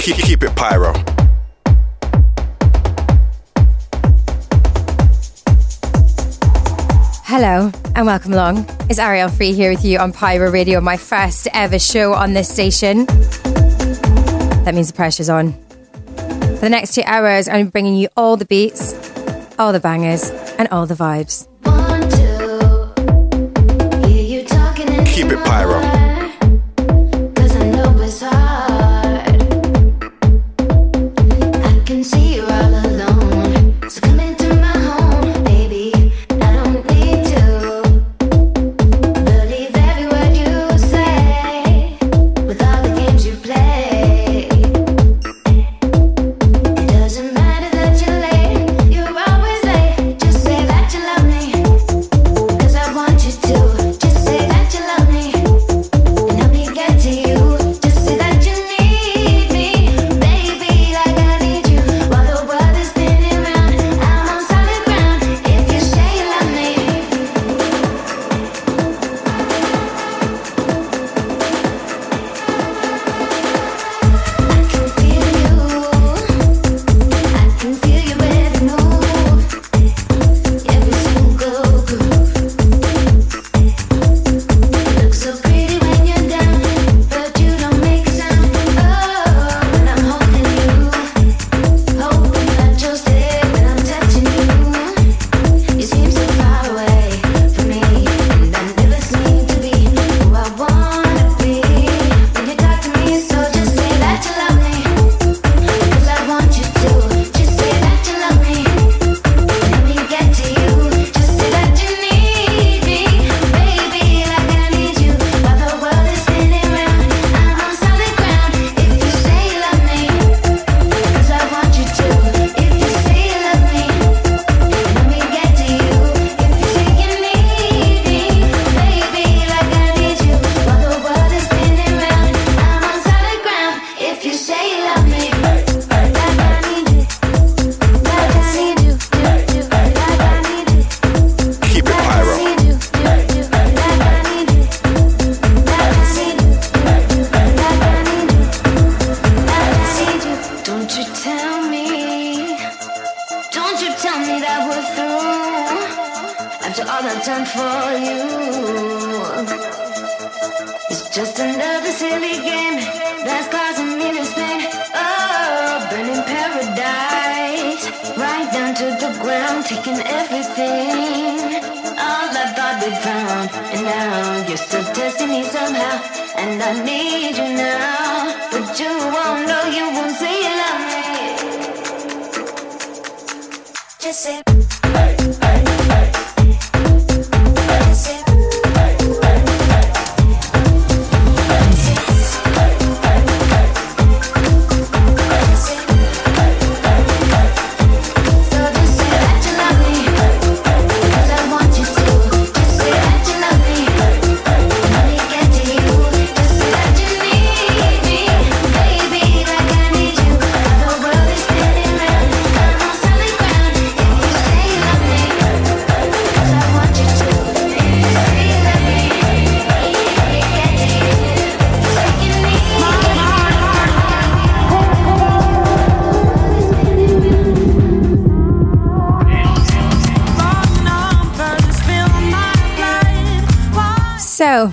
keep, keep it pyro. Hello and welcome along. It's Ariel Free here with you on Pyro Radio, my first ever show on this station. That means the pressure's on. For the next two hours, I'm bringing you all the beats, all the bangers, and all the vibes. One, two, Keep it pyro. So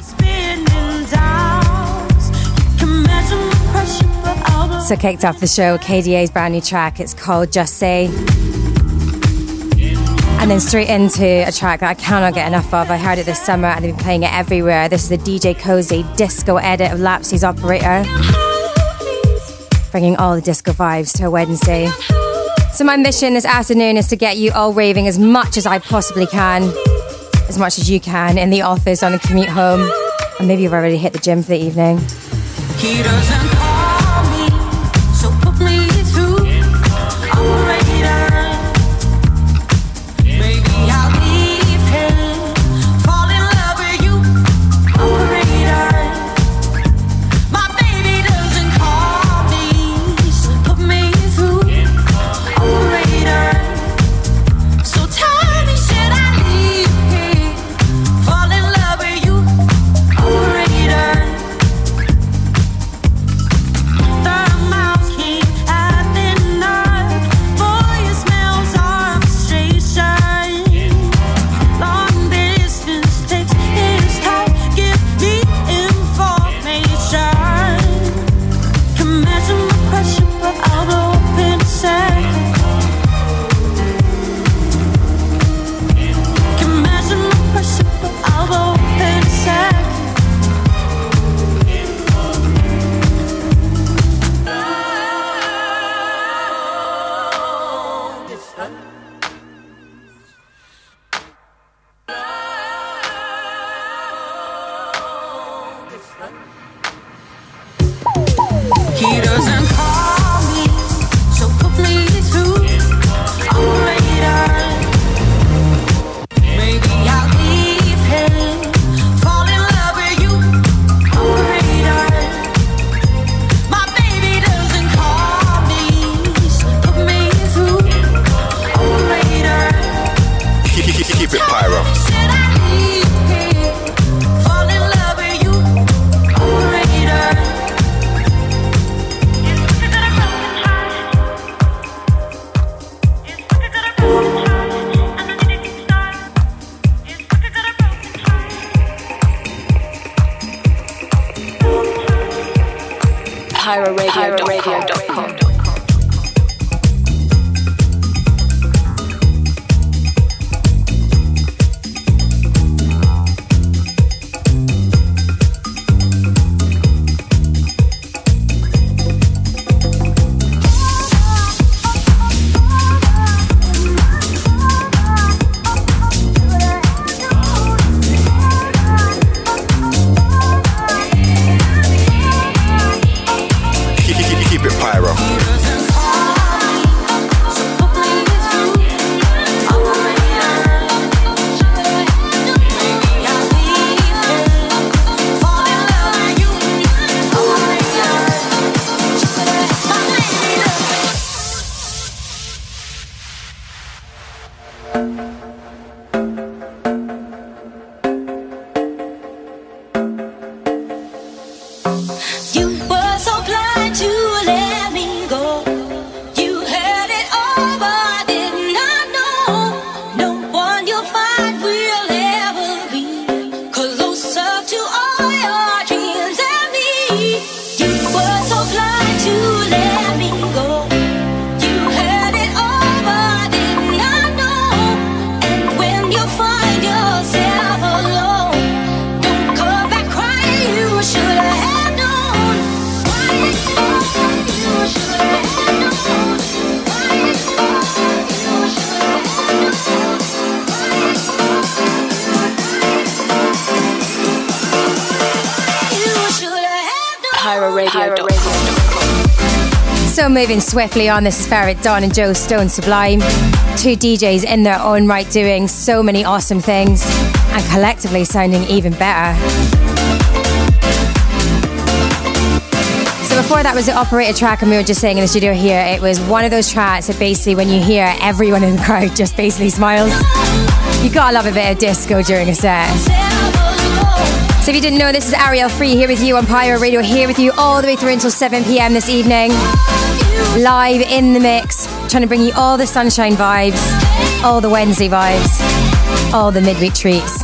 kicked off the show KDA's brand new track. It's called Just Say. And then straight into a track that I cannot get enough of. I heard it this summer and they've been playing it everywhere. This is the DJ Koze disco edit of Lapsley's Operator. Bringing all the disco vibes to a Wednesday. So my mission this afternoon is to get you all raving as much as I possibly can. As much as you can in the office, on the commute home. And maybe you've already hit the gym for the evening. Moving swiftly on. This is Ferreck Dawn and Joe Stone Sublime. Two DJs in their own right doing so many awesome things and collectively sounding even better. So before that was the operator track, and we were just saying in the studio here, it was one of those tracks that basically, when you hear everyone in the crowd just basically smiles. You gotta love a bit of disco during a set. So if you didn't know, this is Ariel Free here with you on Pyro Radio, here with you all the way through until 7 p.m. this evening live in the mix, trying to bring you all the sunshine vibes, all the Wednesday vibes, all the midweek treats.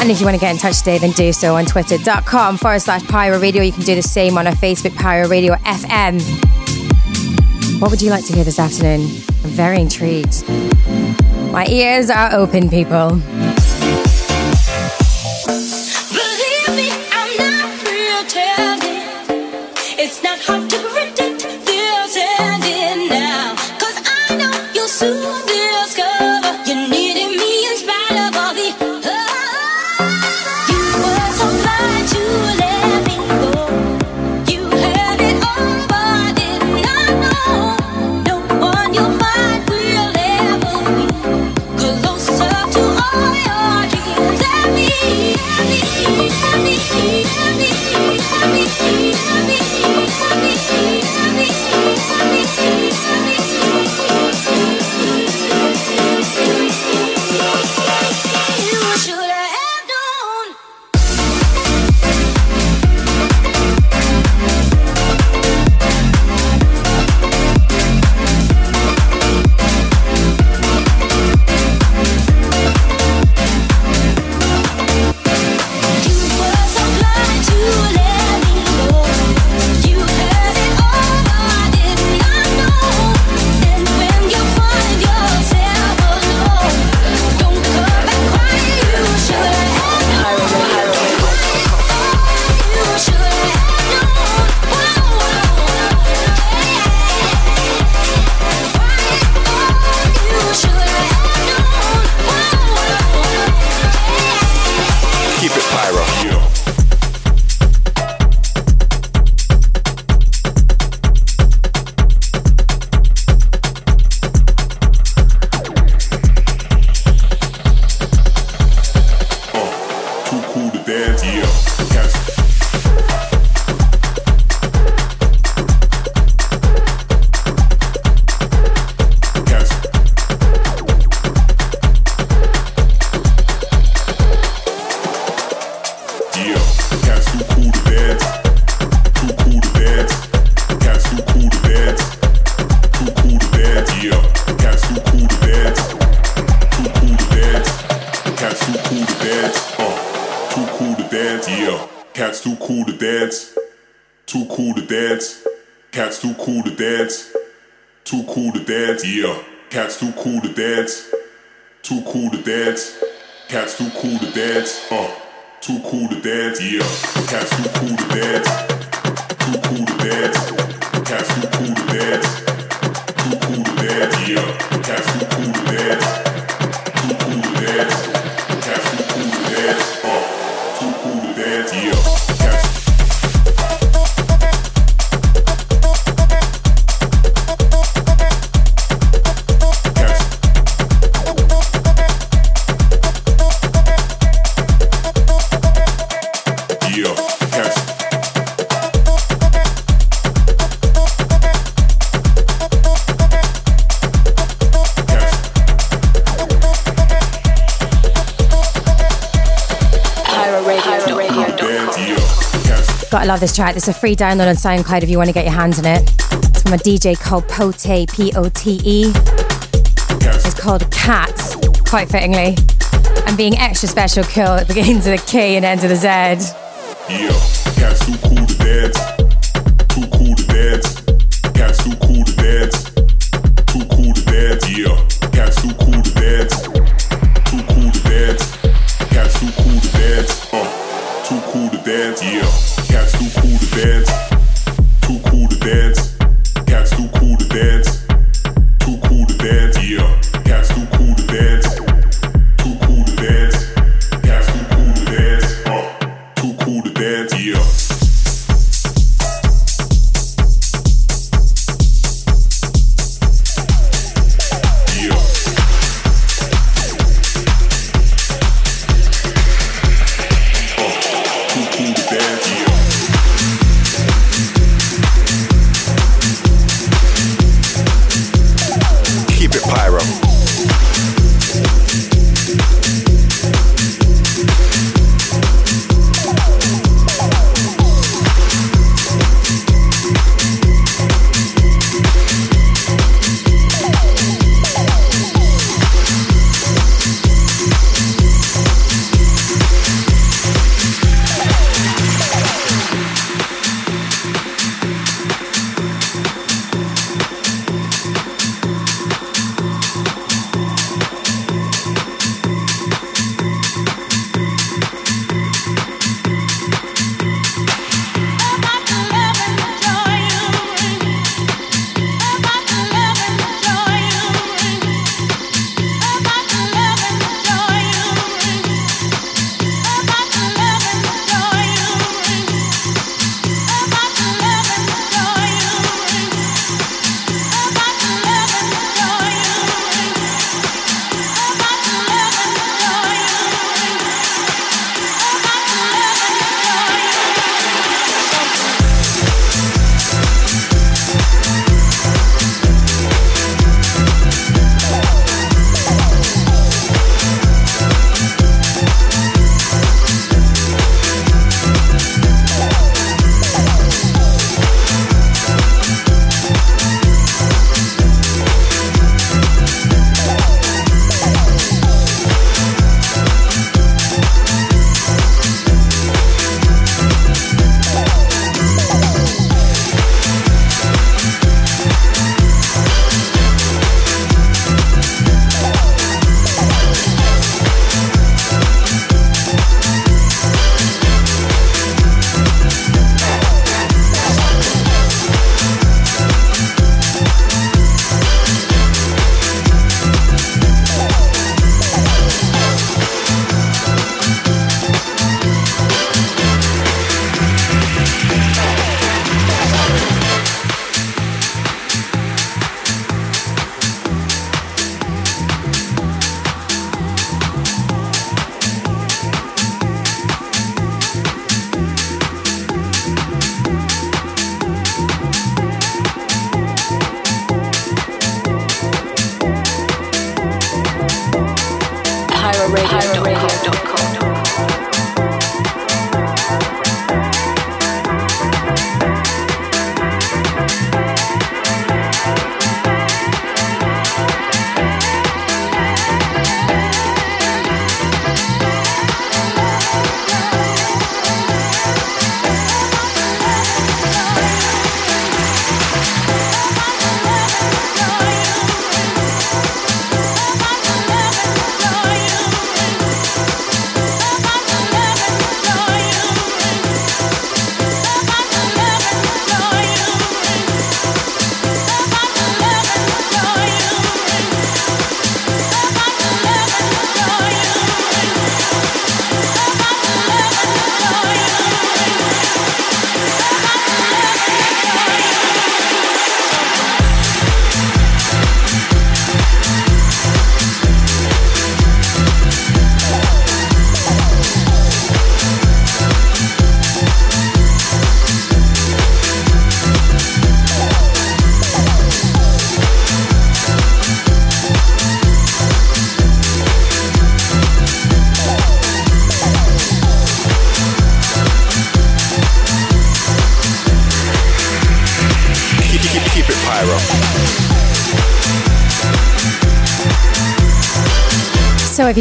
And if you want to get in touch today, then do so on twitter.com forward slash Pyro Radio. You can do the same on our Facebook, Pyro Radio FM. What would you like to hear this afternoon? Very intrigued. My ears are open, people. cats too dance. Uh. cool to dance, yeah. Cats too cool to dance. Too cool to dance. Cats too cool to dance. Too cool to dance, yeah. Cats too cool to dance. Too cool to dance. Cats too cool to dance. Uh. Too cool to dance, yeah. Cats too cool to dance. Too cool to dance. Cats too cool to dance. Too cool to dance, yeah. Cats too Gotta love this track. It's a free download on SoundCloud if you want to get your hands on it. It's from a DJ called Pote, P O T E. It's called Cats, quite fittingly. And being extra special cool, it begins with a K and ends with a Z. Yeah, cats too cool to dance. Too cool to dance. Cats too cool to dance.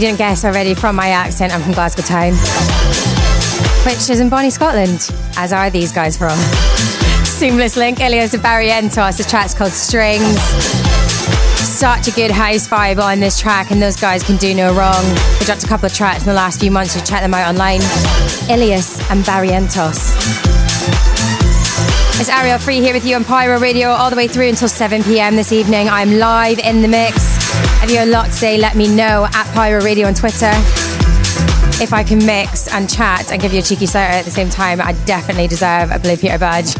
You didn't guess already from my accent, I'm from Glasgow Town, which is in Bonnie, Scotland, as are these guys from. Seamless Link, Illyus and Barrientos. The track's called Strings. Such a good house vibe on this track, and those guys can do no wrong. They dropped a couple of tracks in the last few months, so check them out online. Illyus and Barrientos. It's Ariel Free here with you on Pyro Radio all the way through until 7 pm this evening. I'm live in the mix. If you have a say, let me know at Pyro Radio on Twitter. If I can mix and chat and give you a cheeky shout at the same time, I definitely deserve a Blue Peter badge.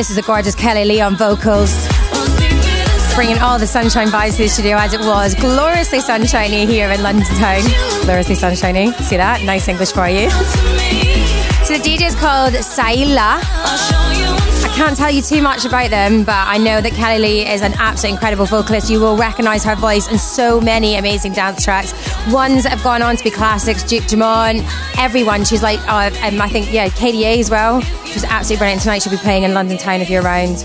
This is a gorgeous Kelli-Leigh on vocals. Bringing all the sunshine vibes to the studio as it was gloriously sunshiny here in London town. Gloriously sunshiny. See that? Nice English for you. So the DJ is called Saila. I can't tell you too much about them, but I know that Kelli-Leigh is an absolutely incredible vocalist. You will recognise her voice in so many amazing dance tracks. Ones that have gone on to be classics, Duke Dumont, everyone. She's like, uh, um, I think, yeah, KDA as well. She's absolutely brilliant. Tonight she'll be playing in London Town if you're around.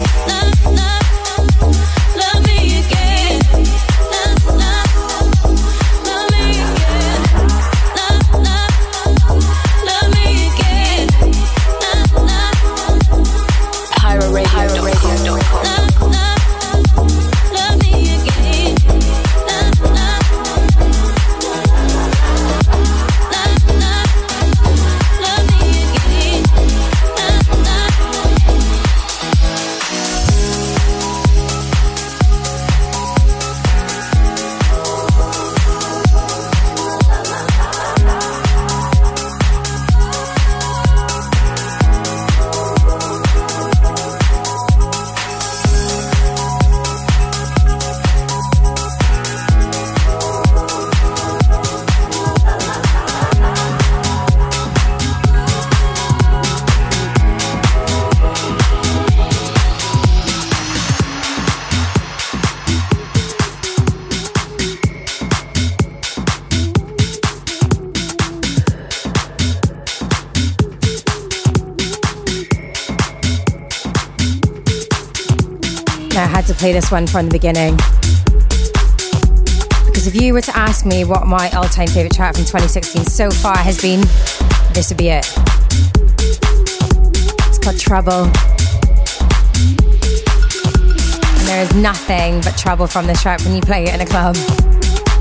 Play this one from the beginning. Because if you were to ask me what my all time favourite track from 2016 so far has been, this would be it. It's called Trouble. And there is nothing but trouble from this track when you play it in a club.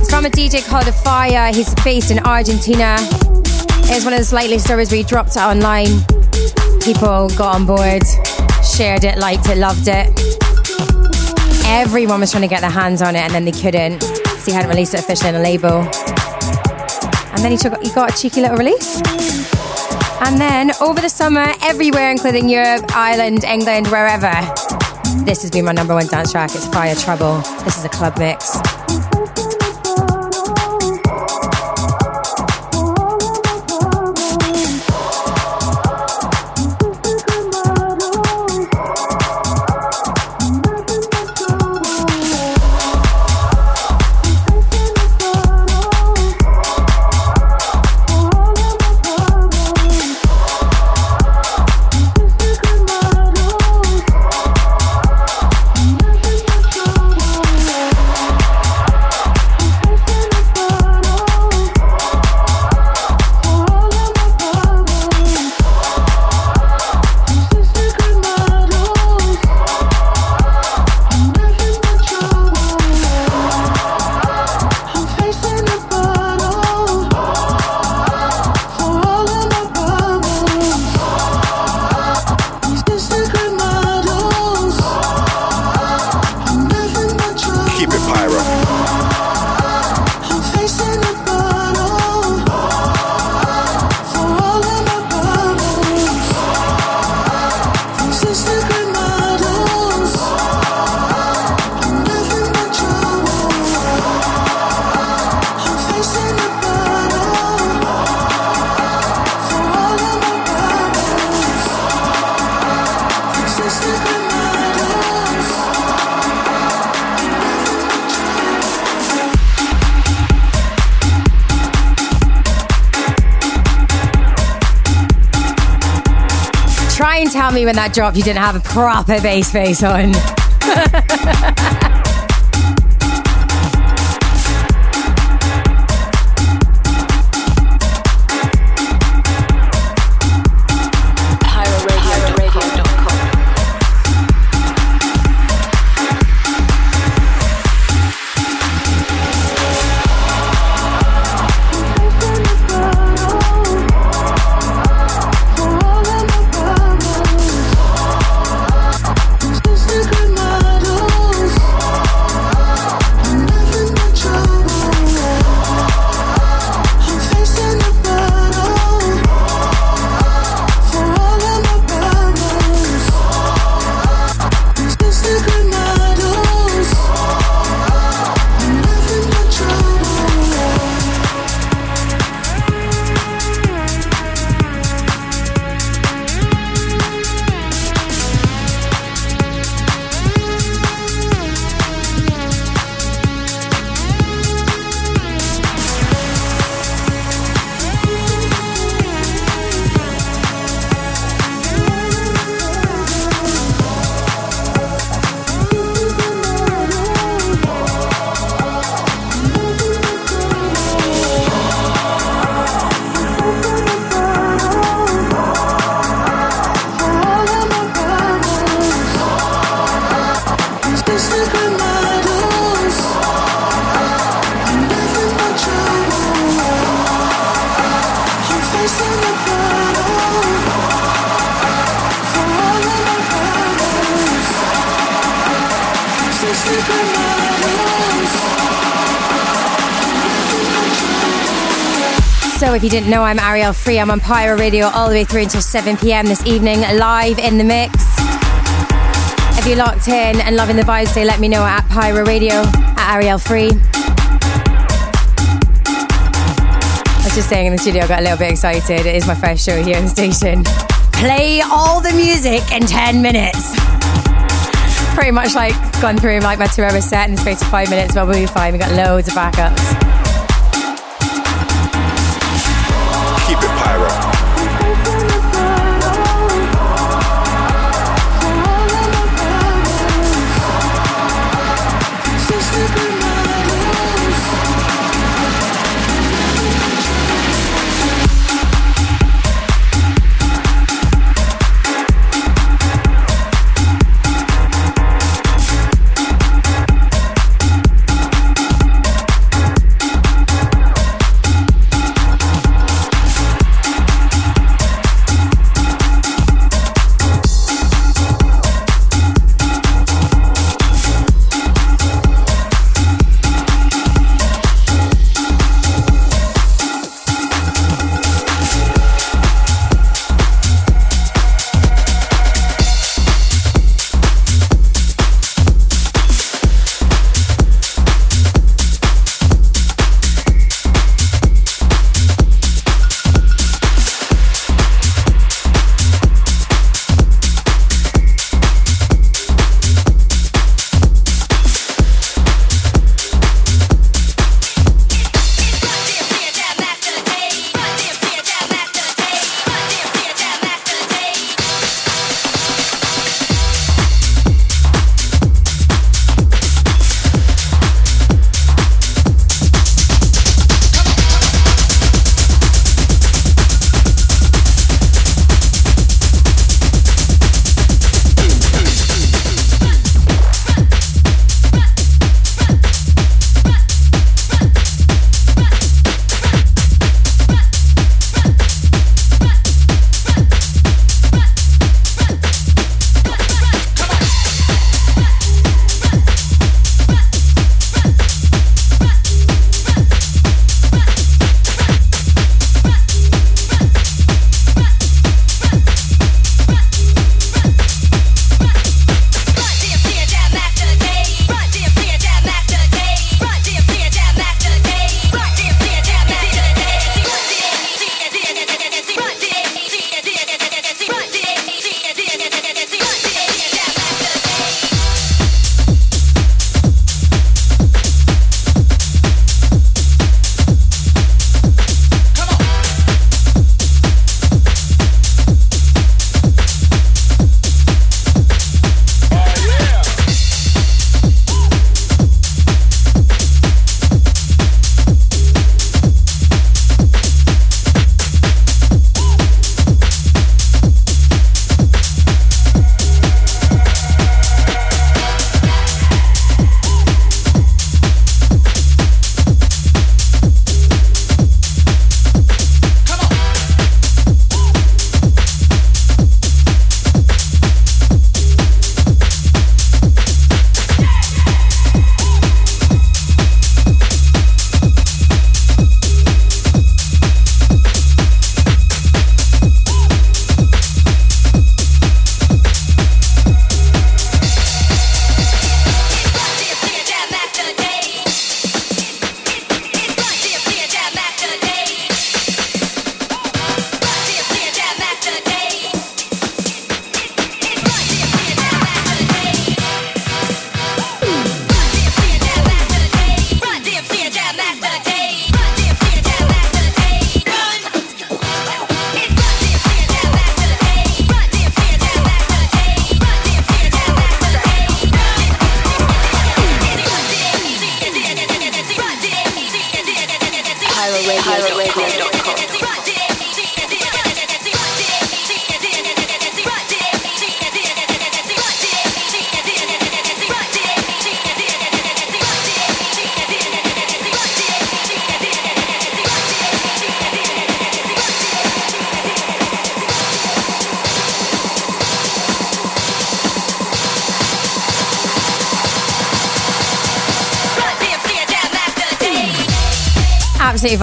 It's from a DJ called Fire. He's based in Argentina. It's one of those likely stories he dropped it online. People got on board, shared it, liked it, loved it. Everyone was trying to get their hands on it and then they couldn't So he hadn't released it officially on a label. And then he, took, he got a cheeky little release. And then over the summer, everywhere, including Europe, Ireland, England, wherever, this has been my number one dance track. It's Fire Trouble. This is a club mix. When that dropped you didn't have a proper bass face on. you didn't know, I'm Ariel Free. I'm on Pyro Radio all the way through until 7 pm this evening, live in the mix. If you're locked in and loving the vibes, they let me know at Pyro Radio, at Ariel Free. I was just saying in the studio, I got a little bit excited. It is my first show here on the station. Play all the music in 10 minutes. Pretty much like gone through like my two hour set in the space of five minutes, but we'll be fine. We got loads of backups.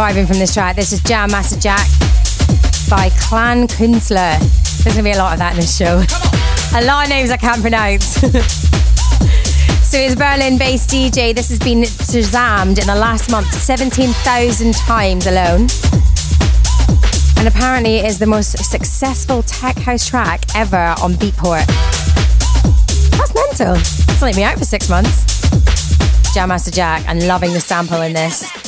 Vibing from this track. This is Jam Master Jack by Clan Kunstler. There's gonna be a lot of that in this show. A lot of names I can't pronounce. so it's Berlin based DJ. This has been shazammed in the last month 17,000 times alone. And apparently it is the most successful tech house track ever on Beatport. That's mental. It's only been out for six months. Jam Master Jack and loving the sample in this.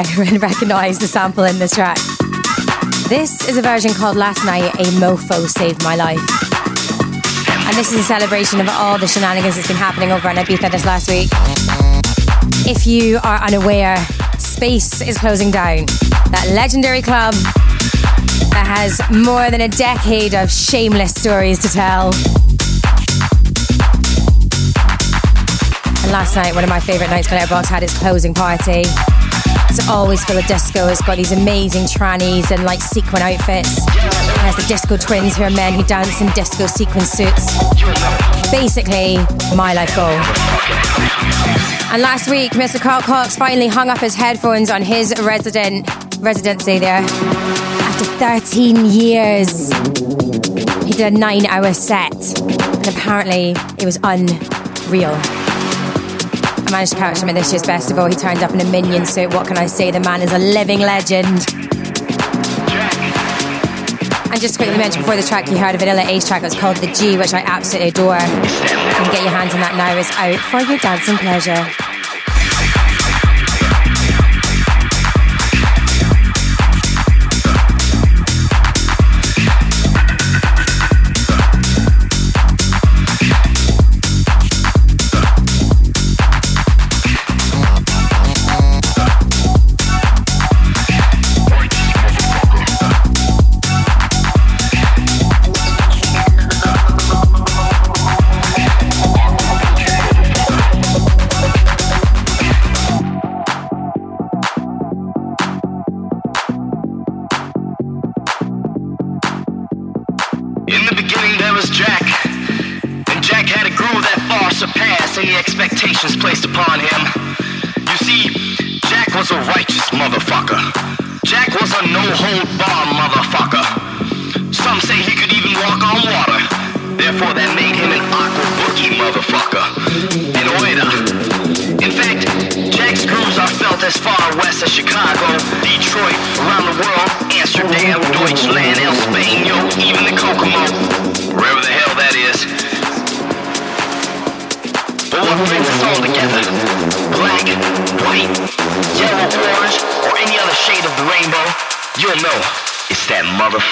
Right, recognize the sample in this track. This is a version called Last Night, A Mofo Saved My Life. And this is a celebration of all the shenanigans that's been happening over in Ibiza this last week. If you are unaware, Space is closing down. That legendary club that has more than a decade of shameless stories to tell. And last night, one of my favourite nights for Glitterbox had its closing party. It's always full of disco. It's got these amazing trannies and like sequin outfits. It has the disco twins who are men who dance in disco sequin suits. Basically, my life goal. And last week, Mr. Carl Cox finally hung up his headphones on his resident residency there. After 13 years, he did a nine-hour set, and apparently it was unreal. Managed to catch him at this year's festival. He turned up in a minion suit. What can I say? The man is a living legend. And just quickly mention before the track, you heard a Vanilla Ace track. It's called The G, which I absolutely adore. You can get your hands on that now. It's out for your dancing pleasure.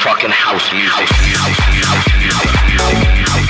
fucking house music. House. House. House.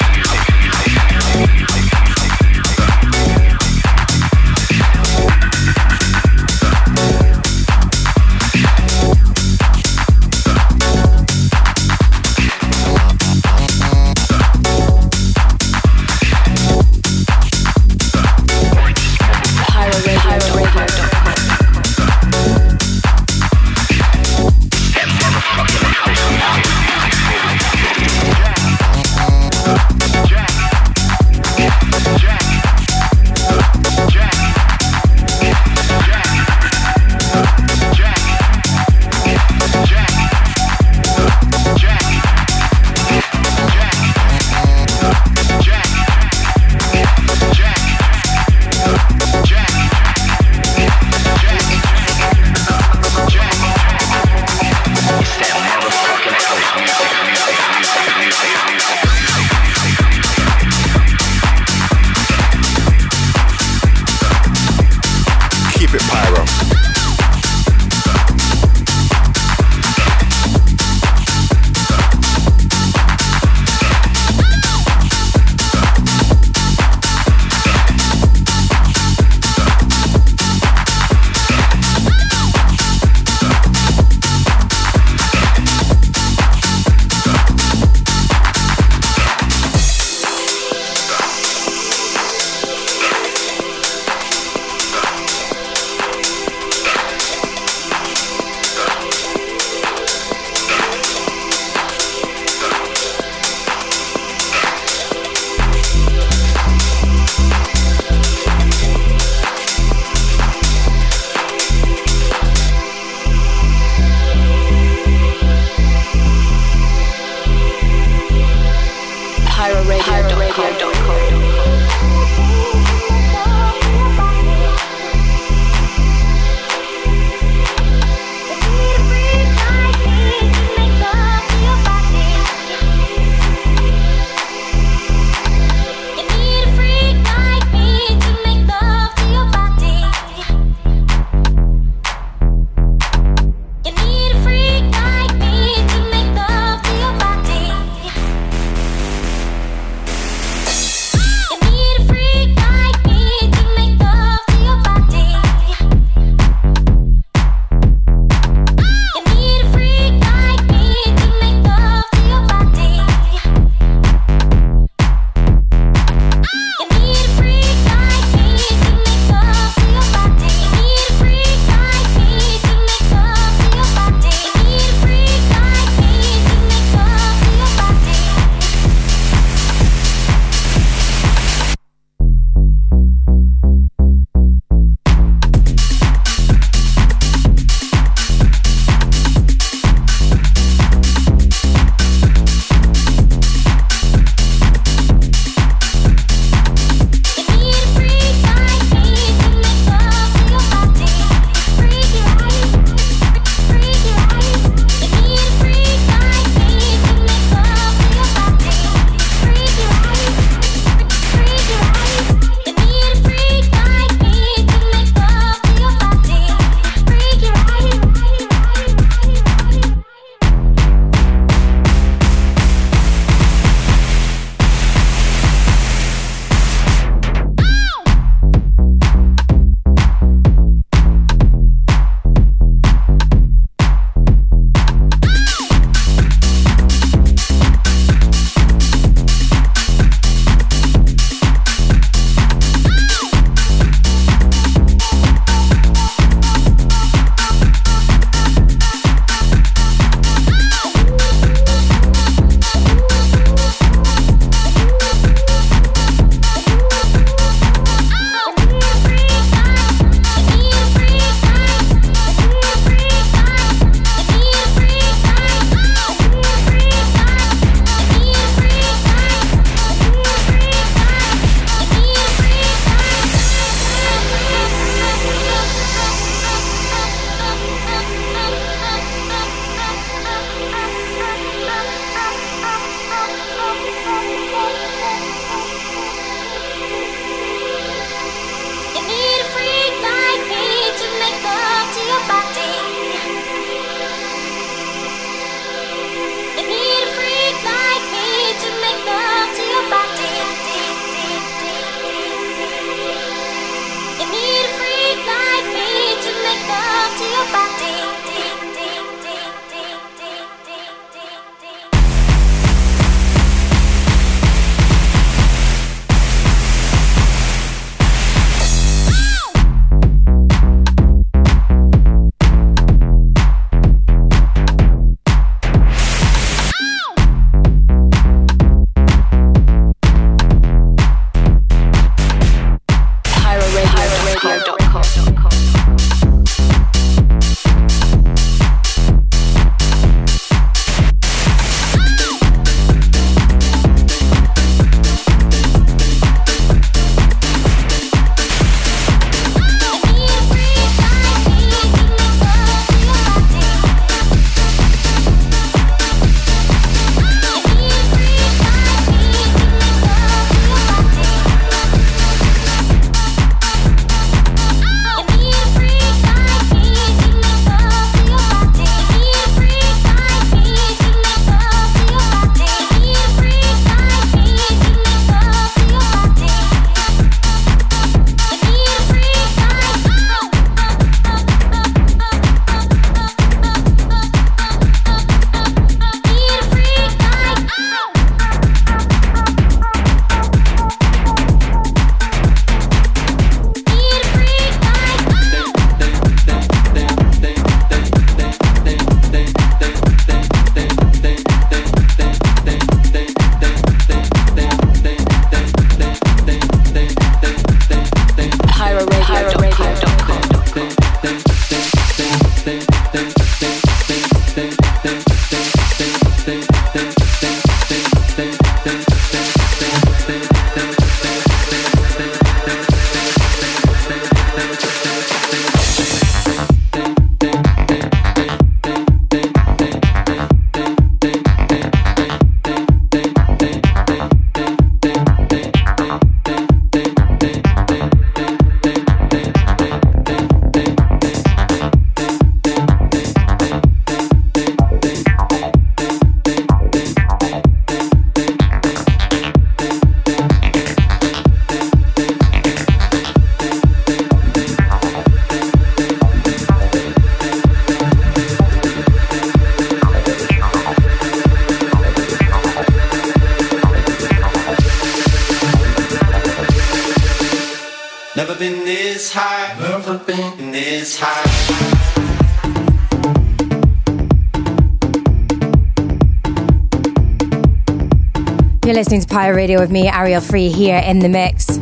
Listening to Pyro Radio with me, Ariel Free, here in the mix.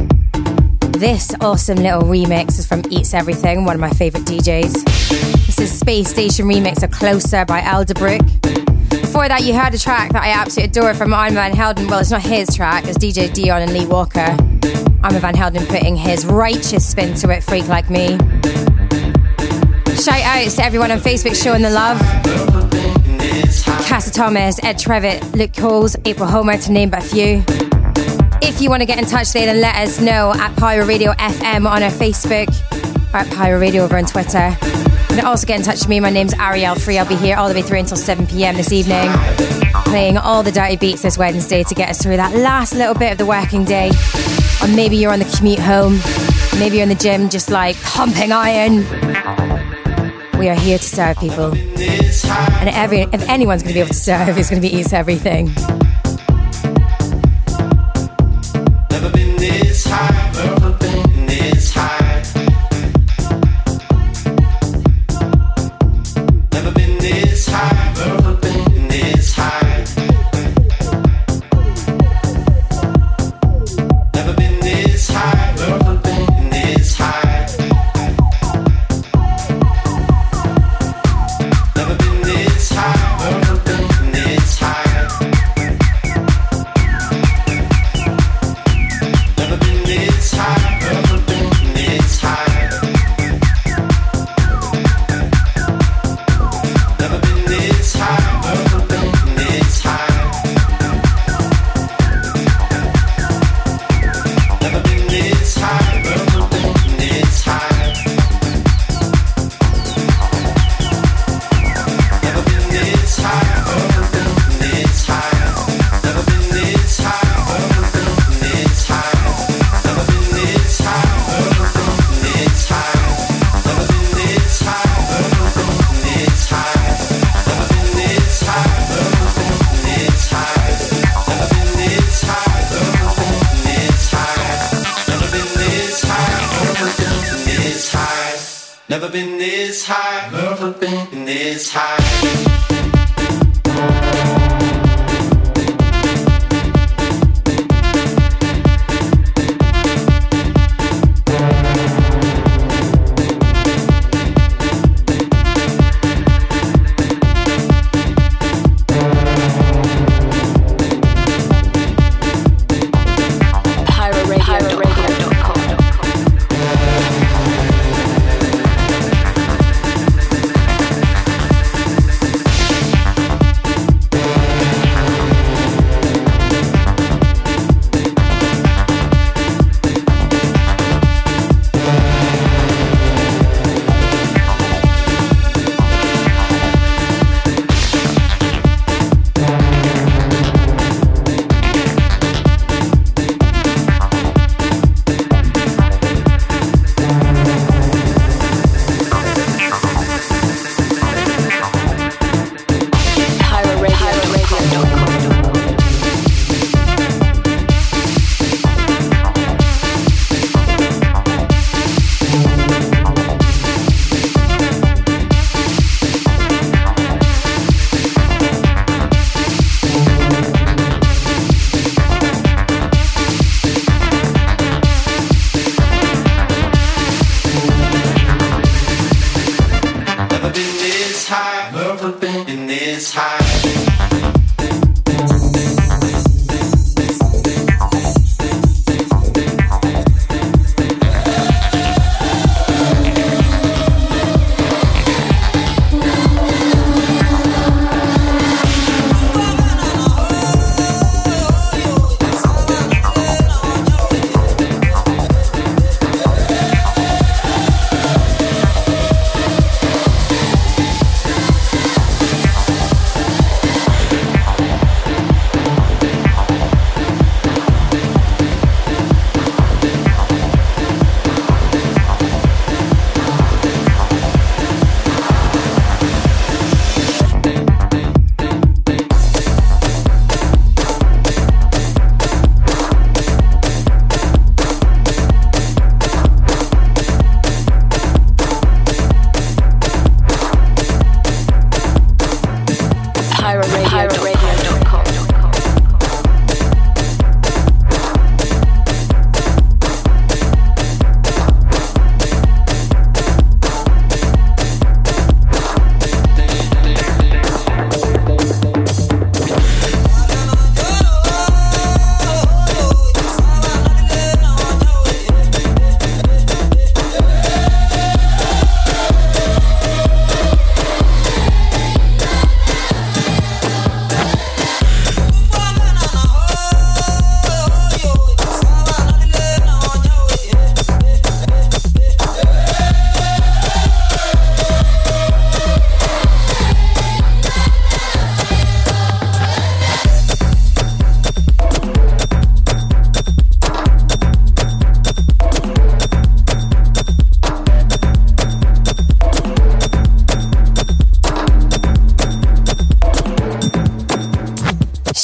This awesome little remix is from Eats Everything, one of my favourite DJs. This is Space Station remix of Closer by Elderbrook. Before that, you heard a track that I absolutely adore from Armand Van Helden. Well, it's not his track, it's DJ Deon and Lee Walker. Armand Van Helden putting his righteous spin to it, Freak Like Me. Shout outs to everyone on Facebook showing the love. Casa Thomas, Ed Trevitt, Luke Coles, April Homer, to name but a few. If you want to get in touch today, then let us know at Pyro Radio FM on our Facebook or at Pyro Radio over on Twitter. You can also get in touch with me. My name's Ariel Free. I'll be here all the way through until 7 pm this evening, playing all the dirty beats this Wednesday to get us through that last little bit of the working day. Or maybe you're on the commute home, maybe you're in the gym just like pumping iron we are here to serve people. And every, if anyone's going to be able to serve, it's going to be Eats Everything.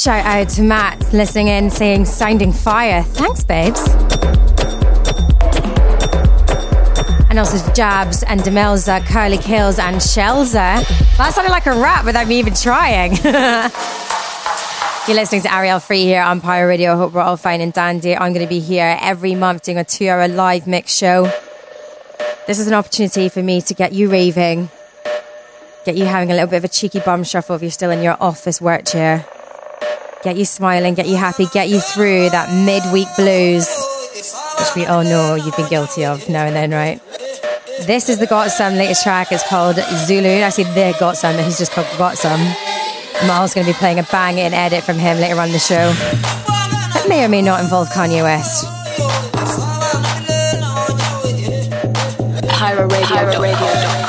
Shout out to Matt listening in, saying sounding fire. Thanks, babes. And also Jabs and Demelza, Curly Kills and Shelza. That sounded like a rap without me even trying. You're listening to Ariel Free here on Pyro Radio. I hope we're all fine and dandy. I'm going to be here every month doing a two hour live mix show. This is an opportunity for me to get you raving, get you having a little bit of a cheeky bum shuffle if you're still in your office work chair get you smiling, get you happy, get you through that midweek blues, which we all know you've been guilty of now and then, right? This is the Got Some latest track. It's called Zulu. I say the Got Some, he's just called Got Some. Miles going to be playing a bang in edit from him later on the show. That may or may not involve Kanye West. Pyro Radio. Pyro Radio.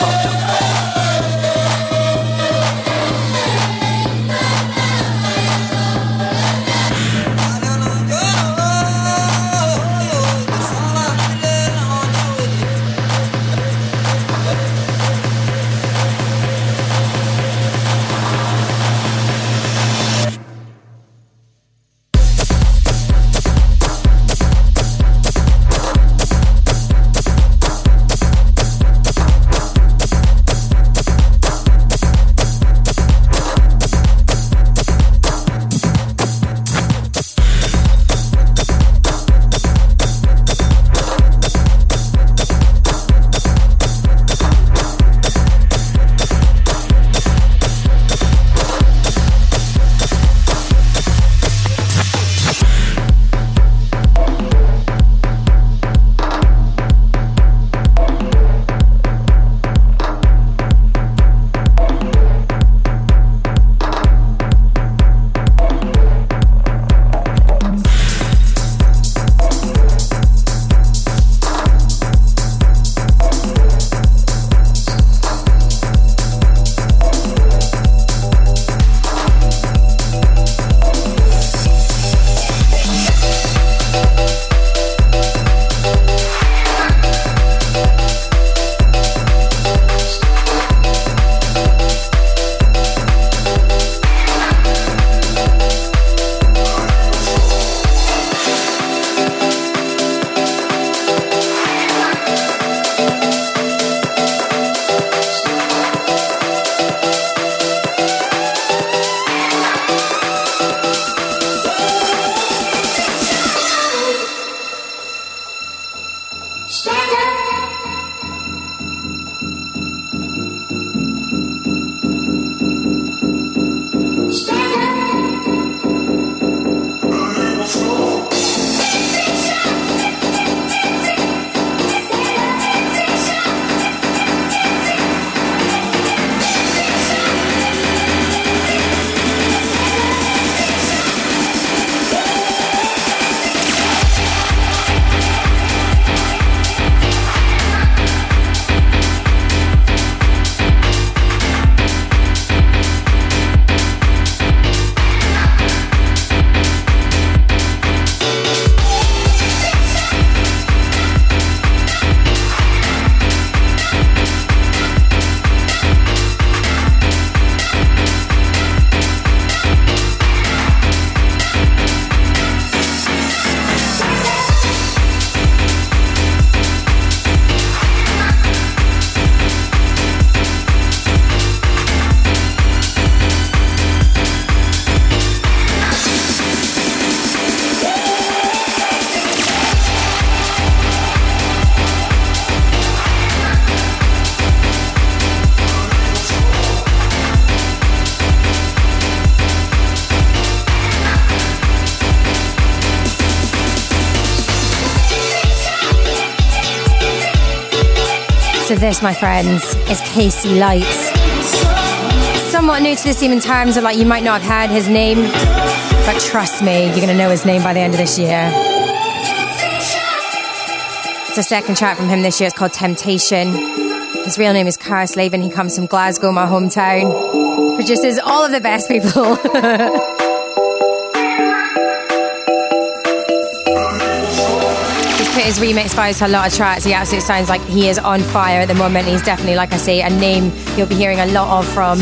This, my friends, is KC Lights. Somewhat new to the scene in terms of like you might not have heard his name, but trust me, you're gonna know his name by the end of this year. It's a second track from him this year. It's called Temptation. His real name is Karis Slavin. He comes from Glasgow, my hometown. Produces all of the best people. his remix files a lot of tracks. He absolutely sounds like he is on fire at the moment. He's definitely, like I say, a name you'll be hearing a lot of from.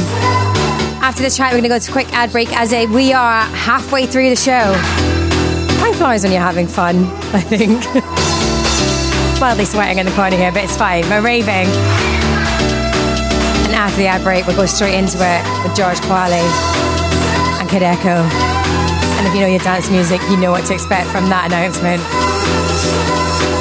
After this track, we're going to go to a quick ad break as a, we are halfway through the show. Time flies when you're having fun, I think. Wildly sweating in the corner here, but it's fine. We're raving. And after the ad break, we'll go straight into it with George Kwali and Kideko. And if you know your dance music, you know what to expect from that announcement. Thank you.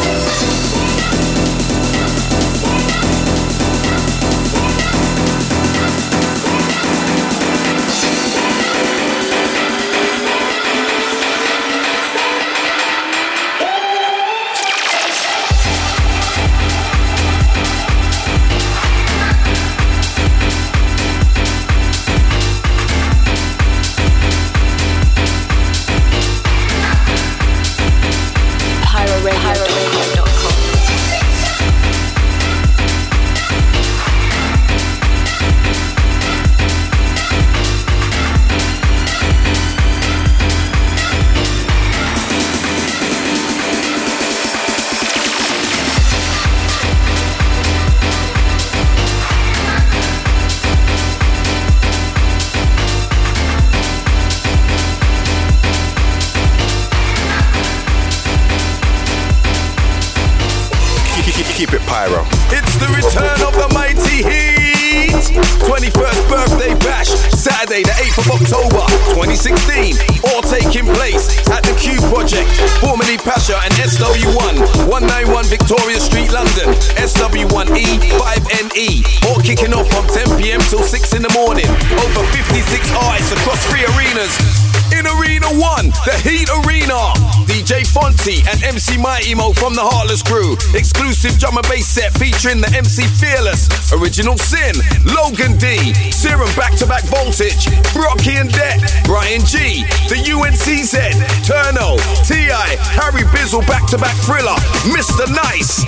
From the Heartless crew. Exclusive drum and bass set featuring the MC Fearless, Original Sin, Logan D, Serum back to back voltage, Brockie and Det, Brian G, the UNCZ, Turno, T.I., Harry Bizzle back to back thriller, Mr. Nice.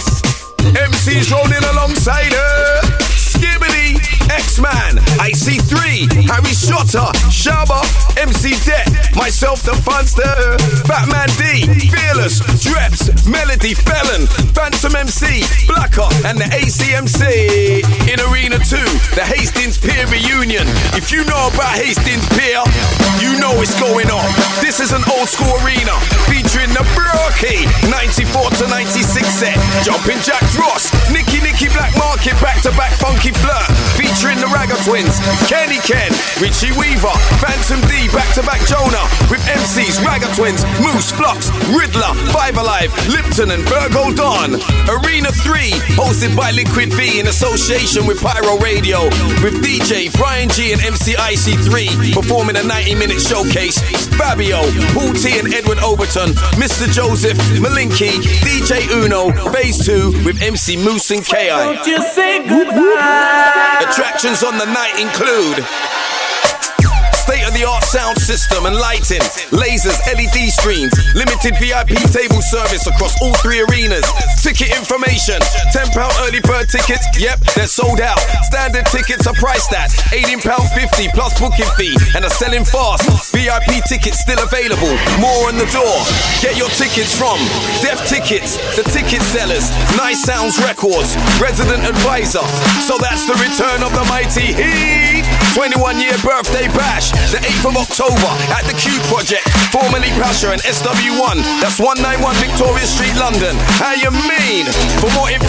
MCs rolling alongside her. Skibadee, X-Man, IC3, Harry Shotta, Shaba, MC Det, myself the Funster, Batman D, Fearless, Dreps, Melody Felon, Phantom MC, Blacker, and the ACMC. In Arena 2, the Hastings Pier reunion. If you know about Hastings Pier, you know it's going on. This is an old school arena featuring the Brockie 94 to 96 set, Jumping Jack Nicky Nicky Nicky Black Market back to back funky flirt. Featuring the Ragga Twins, Kenny Ken, Richie Weaver, Phantom D back to back Jonah with MCs, Ragga Twins, Moose, Flux, Riddler, Five Alive, Lipton and Virgo Dawn. Arena 3, hosted by Liquid V in association with Pyro Radio, with DJ Brian G and MC IC3 performing a 90 minute showcase. Fabio, Paul T and Edward Oberon, Mr. Joseph, Malinky, DJ Uno, Phase 2 with MC Moose and KI. Attractions on the night include sound system and lighting, lasers, LED screens, limited VIP table service across all three arenas. Ticket information £10 early bird tickets, yep, they're sold out. Standard tickets are priced at £18.50 plus booking fee and are selling fast. VIP tickets still available, more on the door. Get your tickets from Deaf Tickets, the ticket sellers, Nice Sounds Records, Resident Advisor. So that's the return of the mighty Heat. 21 year birthday bash, the 8th of October at the Q Project, formerly Pasha and SW1. That's 191 Victoria Street, London. How you mean? For more information,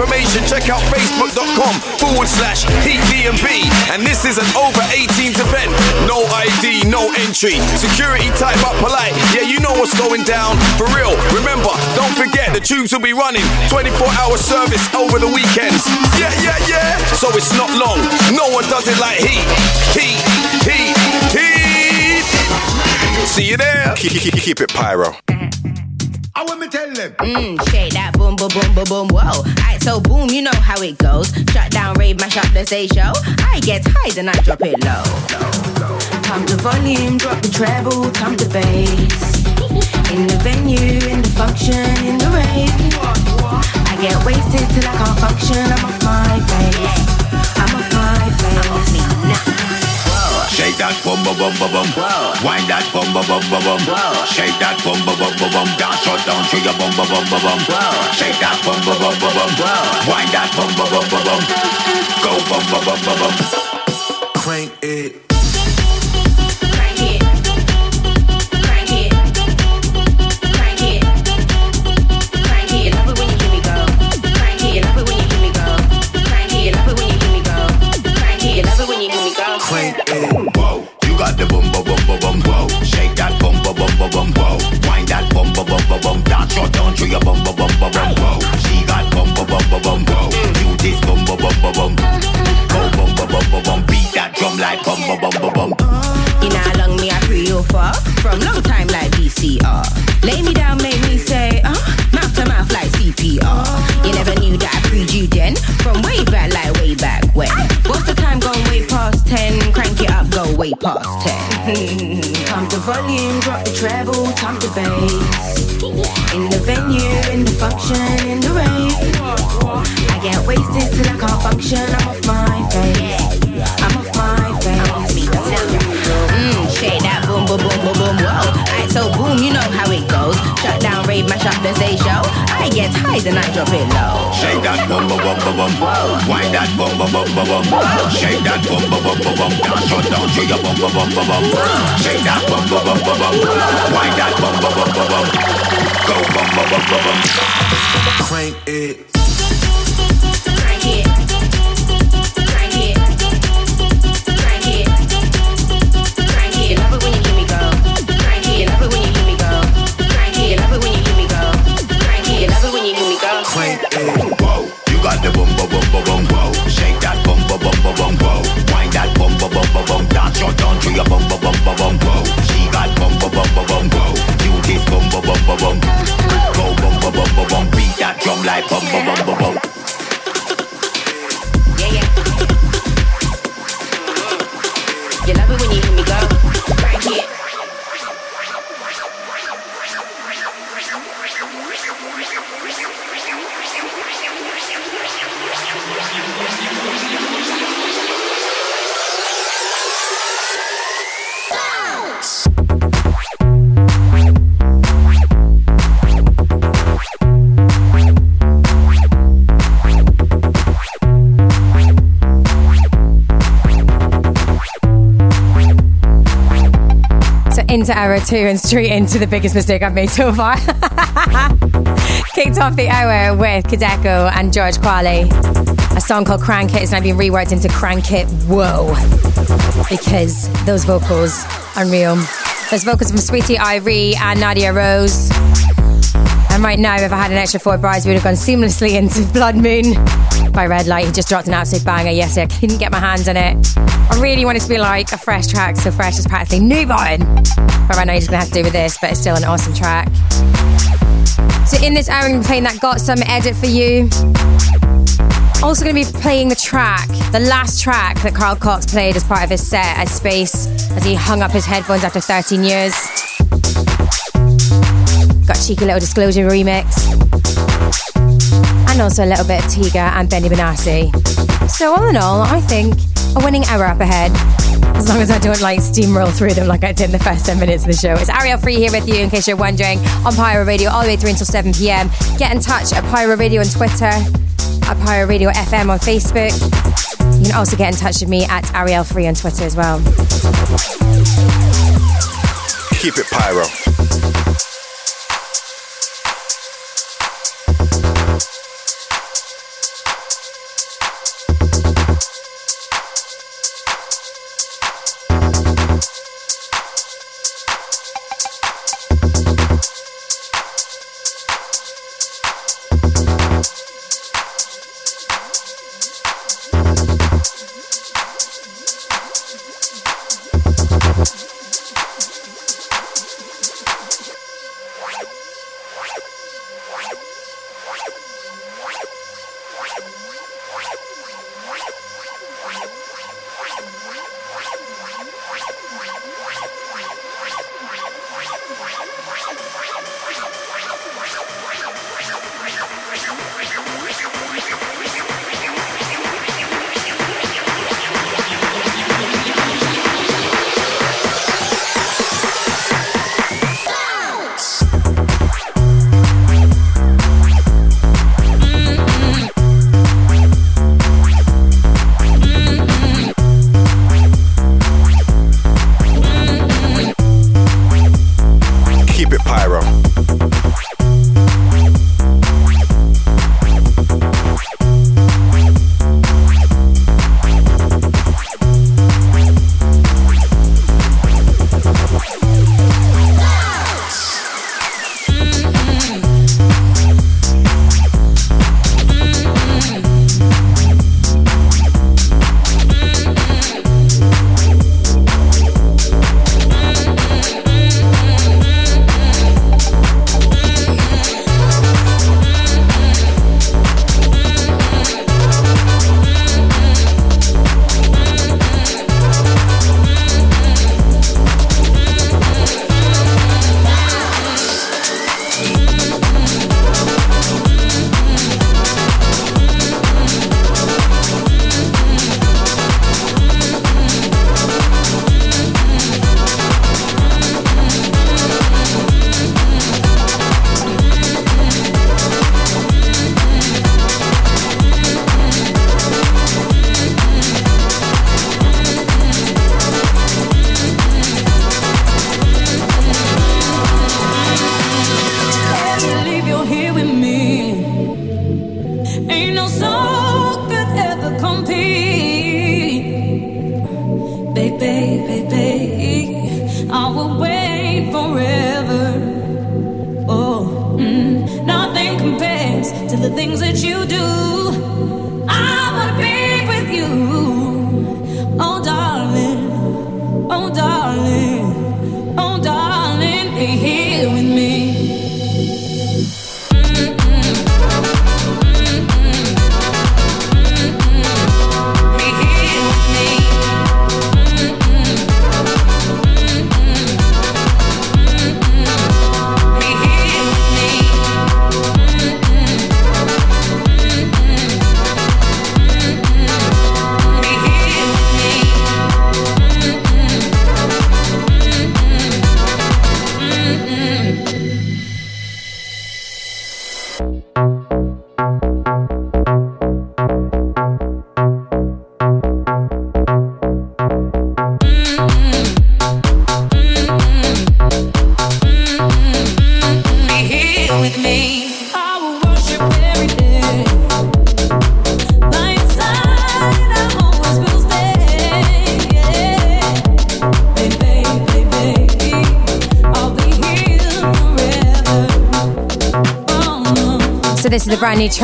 check out facebook.com forward slash Heat D&B. And this is an over 18s event. No ID, no entry. Security type up polite. Yeah, you know what's going down. For real. Remember, don't forget the tubes will be running 24 hour service over the weekends. Yeah, yeah, yeah. So it's not long. No one does it like Heat. Heat, heat, heat. See you there. Keep it pyro. I want me tell them. Mm, shake that boom, boom, boom, boom, boom, whoa. Alright, so boom, you know how it goes. Shut down, rave, mash up the stage show. I get high, then I drop it low. Come to volume, drop the treble, come to bass. In the venue, in the function, in the rave. I get wasted till I can't function. I'm off my face. I'm off my face. Shake that bum bum bum bum bum. Wind that bum bum bum bum bum. Shake that bum bum bum bum bum. Dance or down to your bum bum bum bum bum. Shake that bum bum bum bum bum. Wind that bum bum bum bum bum. Go bum bum bum bum bum. Crank it. Crank it. You got the bum bum bum bum bum. Whoa. Shake that bum bum bum bum bum. Whoa. Wind that bum bum bum bum bum. Dance or down to your bum bum bum bum bum. Whoa. She got bum bum bum bum bum. Whoa. You this bum bum bum bum bum. Go bum bum bum bum bum. Beat that drum like bum bum bum bum bum. Know how long me I pre you for? From long time like VCR. Lay me down, make me say, uh, mouth to mouth like CPR. You never knew that I pre you then. From way back, like way back when. What's the time gone way past 10? Crank it up, go way past 10. Come to volume, drop the treble, come to bass. In the venue, in the function, in the rave. I get wasted till I can't function, I'm off my face. I'm off my face. Mm, shake that boom, boom, boom, boom, boom, whoa. Alright, so boom, you know how it goes. Shut down, rave, mash up the stage show. I get high, then I drop it low. Shake that bum bum bum bum bum. Wind that bum bum bum bum bum. Shake that bum bum bum bum bum. Dance or down to your bum bum bum bum bum. Shake that bum bum bum bum bum. Wind that bum bum bum bum bum. Go bum bum bum bum bum. Crank it. Bum. Shake that bum bum bum bum. Whoa. Wind that bum bum bum bum. Dance your down to your bum bum bum bum. Whoa. She got bum bum bum bum. Whoa. You this bum bum bum bum bum. Beat that drum like bum bum bum bum. Into hour two and straight into the biggest mistake I've made so far. Kicked off the hour with Kideko and George Kwali. A song called Crank It is now being reworked into Crank It Whoa. Because those vocals, are unreal. There's vocals from Sweetie Irie and Nadia Rose. And right now, if I had an extra four bars, we would have gone seamlessly into Blood Moon by Red Light. He just dropped an absolute banger yesterday. I couldn't get my hands on it. I really wanted to be like a fresh track, so fresh as practically newborn. But I know you're just gonna have to do with this, but it's still an awesome track. So in this hour, I'm playing that Got Some edit for you. Also going to be playing the track, the last track that Carl Cox played as part of his set at Space as he hung up his headphones after 13 years. Got cheeky little disclosure remix. And also a little bit of Tiga and Benny Benassi. So all in all, I think a winning hour up ahead. As long as I don't like steamroll through them like I did in the first 10 minutes of the show. It's Ariel Free here with you in case you're wondering on Pyro Radio all the way through until 7 pm. Get in touch at Pyro Radio on Twitter, at Pyro Radio FM on Facebook. You can also get in touch with me at Ariel Free on Twitter as well. Keep it pyro.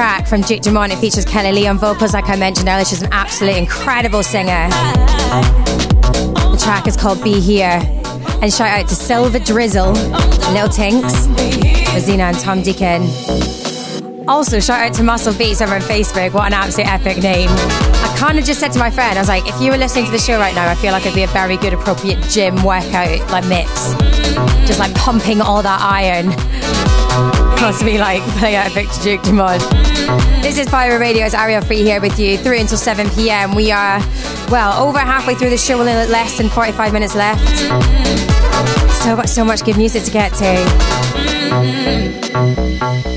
Track from Duke Dumont. It features Kelli-Leigh on vocals, like I mentioned earlier. She's an absolutely incredible singer. The track is called Be Here. And shout out to Silver Drizzle, Little Tinks, Rosina and Tom Deacon. Also, shout out to Muscle Beats over on Facebook. What an absolute epic name. I kind of just said to my friend, I was like, if you were listening to the show right now, I feel like it'd be a very good, appropriate gym workout, like mix. Just like pumping all that iron. Me like playing out Victor Duke Dumont. This is Pyro Radio. It's Ariel Free here with you through until 7 p.m. We are, well, over halfway through the show, only less than 45 minutes left. So much, so much good music to get to.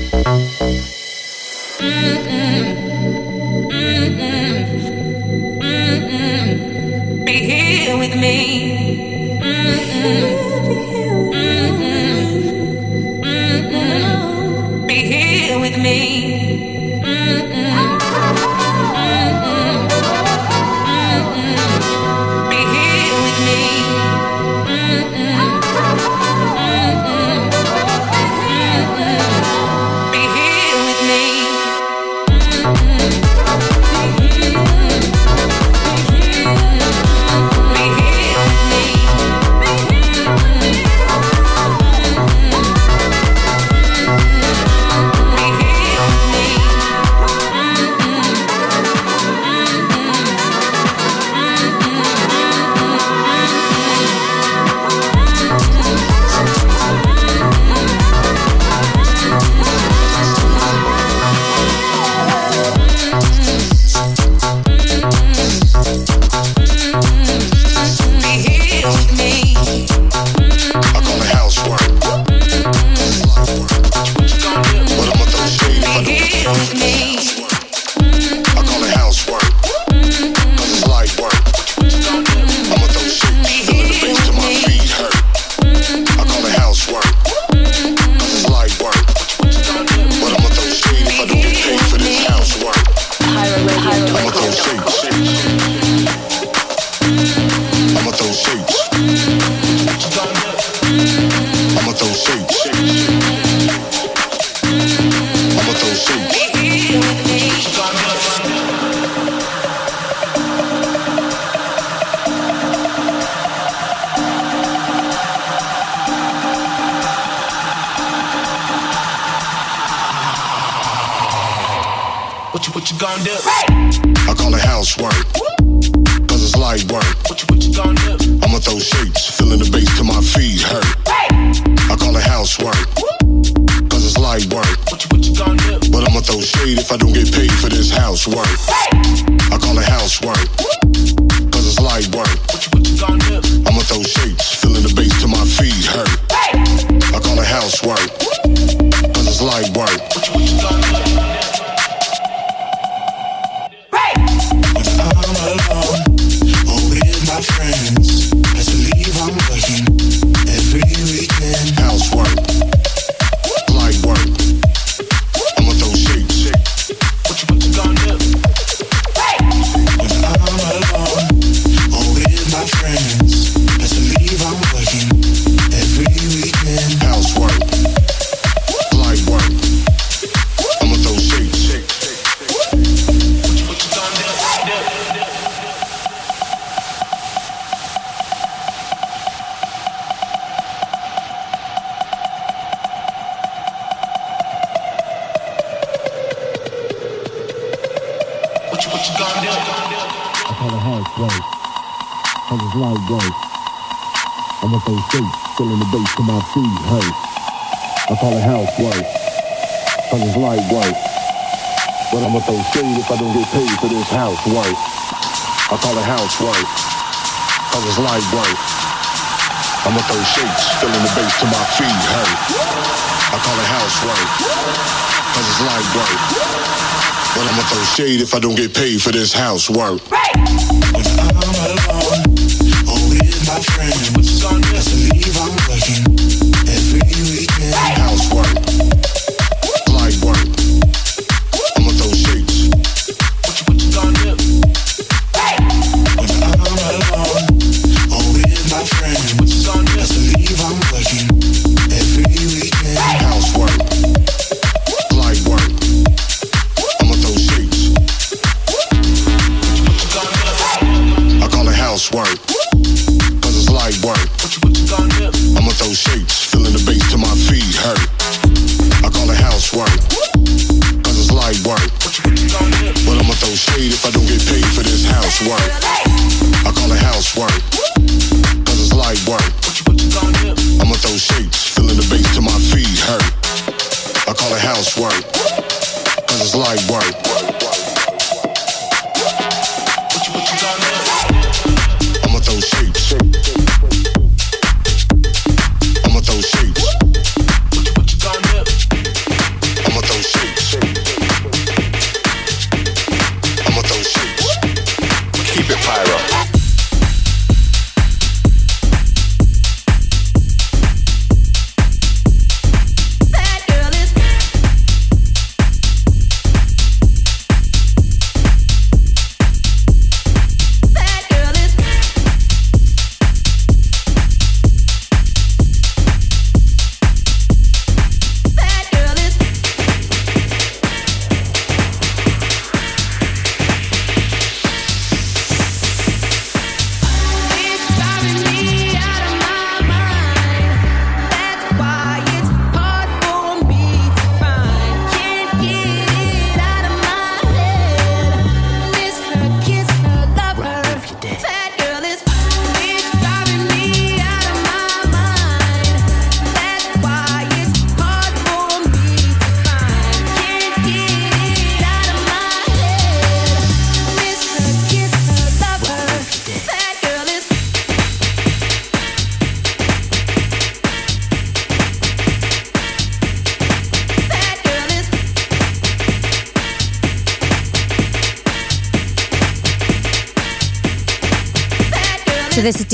What you what you gonna do? I call it housework. Cause it's light work. What you what you gonna do? I'ma throw shapes, feeling the bass till my feet hurt. I call it housework. Cause it's light work. What you what you gonna do? But I'ma throw shade if I don't get paid for this housework. I call it housework. Cause it's light work. What you what you gonna do? I'ma throw shapes, feeling the bass till my feet hurt. I call it housework. Cause it's light work. Bass till my feet hurt. I call it housework. Cause it's light work. But I'ma throw shade if I don't get paid for this housework. I call it housework. Cause it's light work. I'ma throw shapes, feeling the bass till my feet hurt. I call it housework. Cause it's light work. But I'ma throw shade if I don't get paid for this housework. When I'm alone or with my friends. Best believe I'm working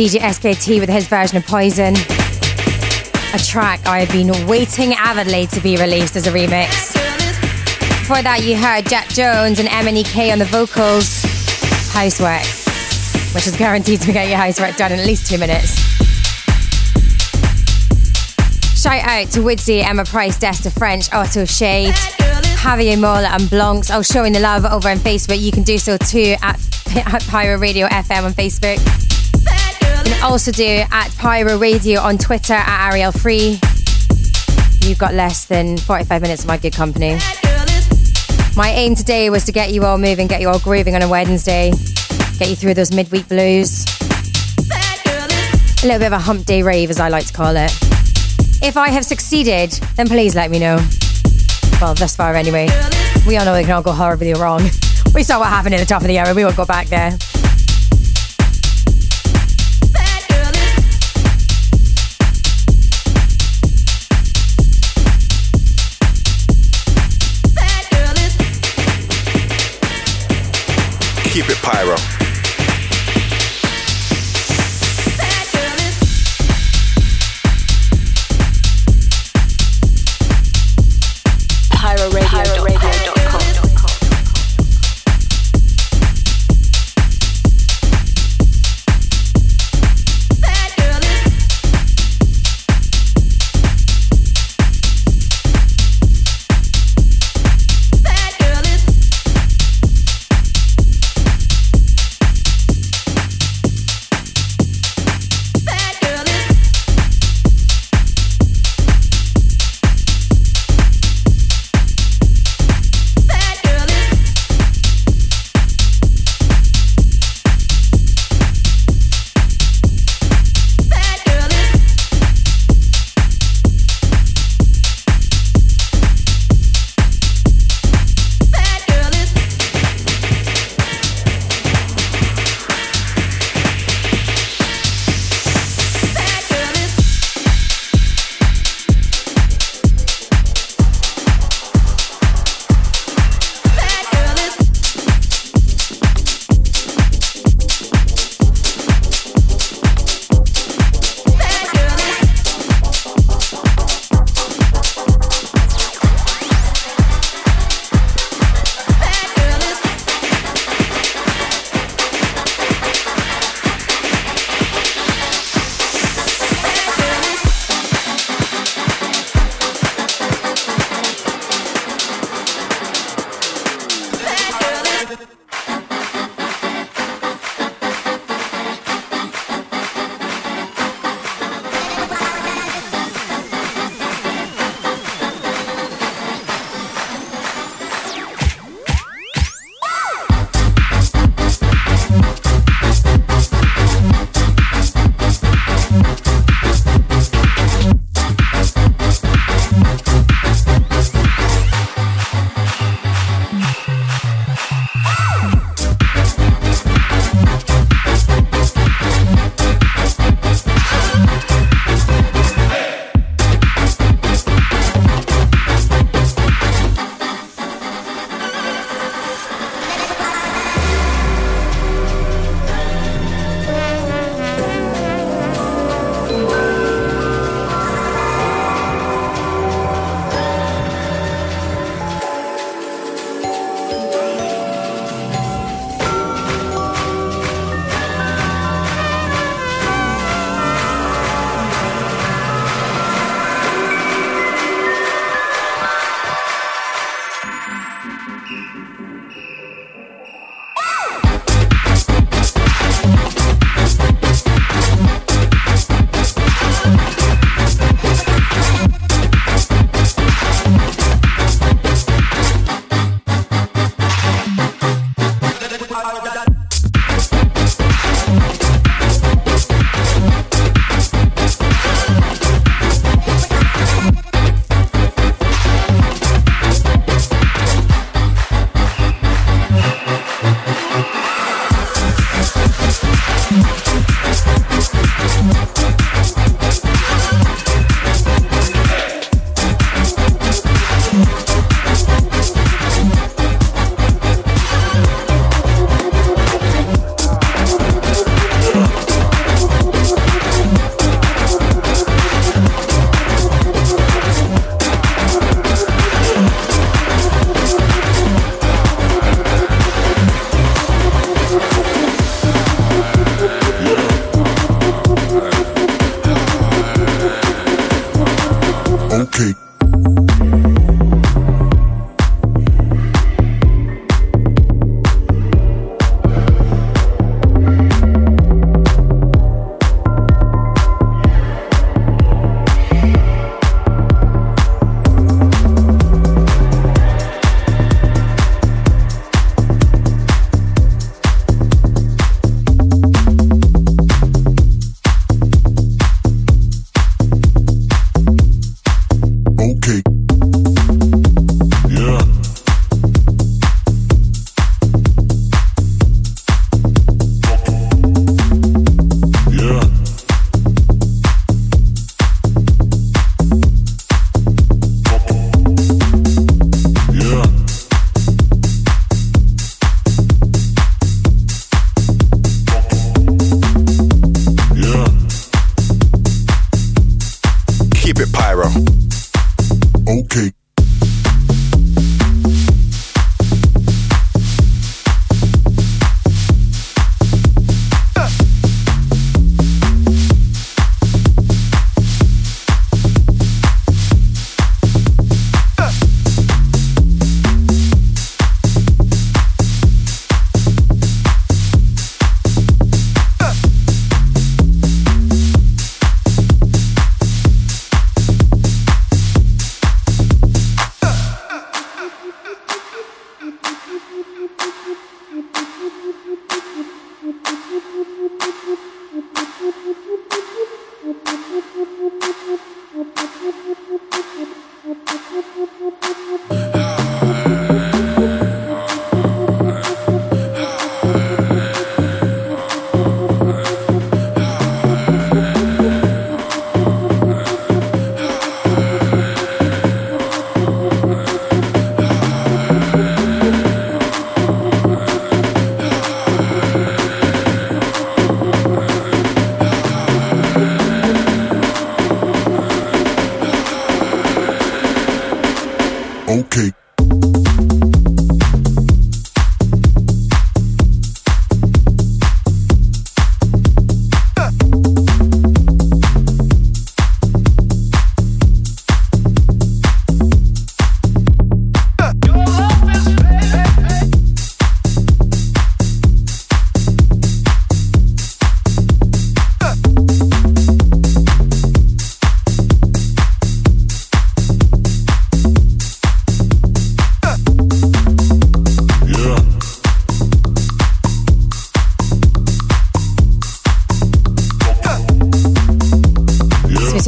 DJ SKT with his version of Poison. A track I have been waiting avidly to be released as a remix. Before that, you heard Jax Jones and MNEK on the vocals. Housework, which is guaranteed to get your housework done in at least two minutes. Shout out to Woodsy, Emma Price, Desta French, Otto Shade, Javier Mola, and Blancs. All showing the love over on Facebook. You can do so too at, at Pyro Radio FM on Facebook. Also do at Pyro Radio on Twitter at Ariel Free. You've got less than 45 minutes of my good company. My aim today was to get you all moving, get you all grooving on a Wednesday, get you through those midweek blues. A little bit of a hump day rave, as I like to call it. If I have succeeded, then please let me know. Well, thus far anyway. We all know it can all go horribly wrong. We saw what happened at the top of the hour, we won't go back there. Keep it pyro.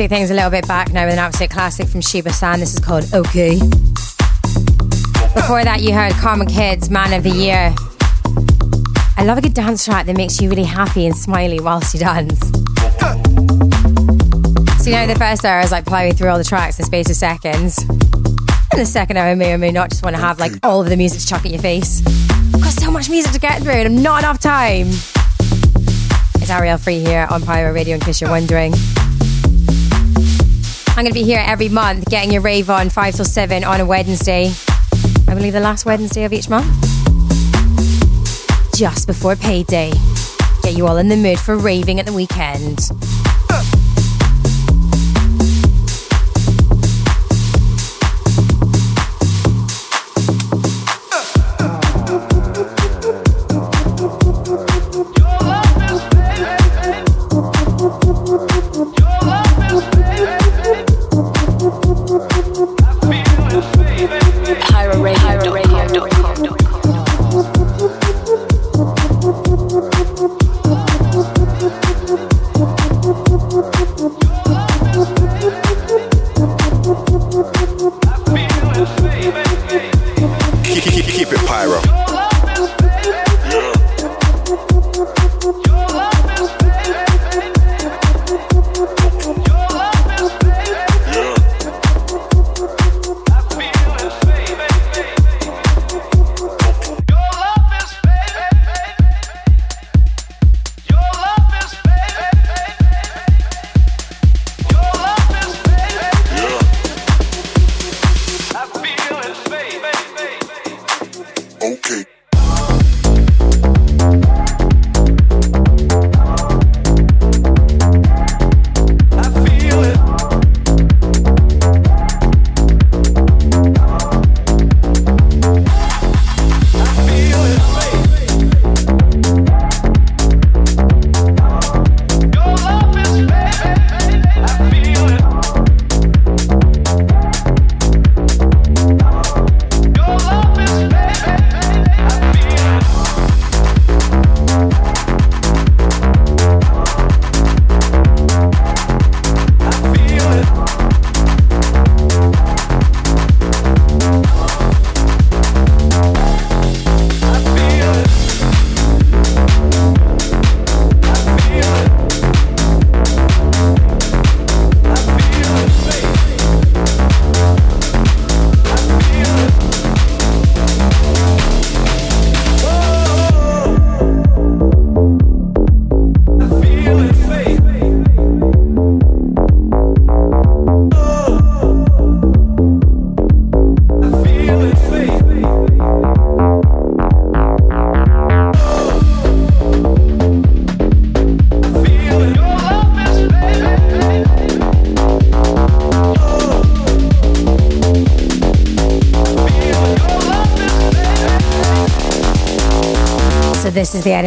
Take things a little bit back now with an absolute classic from Shiba San. This is called OK. Before that, you heard Karma Kids, Man of the Year. I love a good dance track that makes you really happy and smiley whilst you dance. So, you know, the first hour is like plowing through all the tracks in the space of seconds. And the second hour may or may not just want to have like all of the music to chuck at your face. I've got so much music to get through and I'm not enough time. It's Ariel Free here on Pyro Radio in case you're wondering. I'm going to be here every month getting your rave on 5 till 7 on a Wednesday. I believe the last Wednesday of each month. Just before payday. Get you all in the mood for raving at the weekend.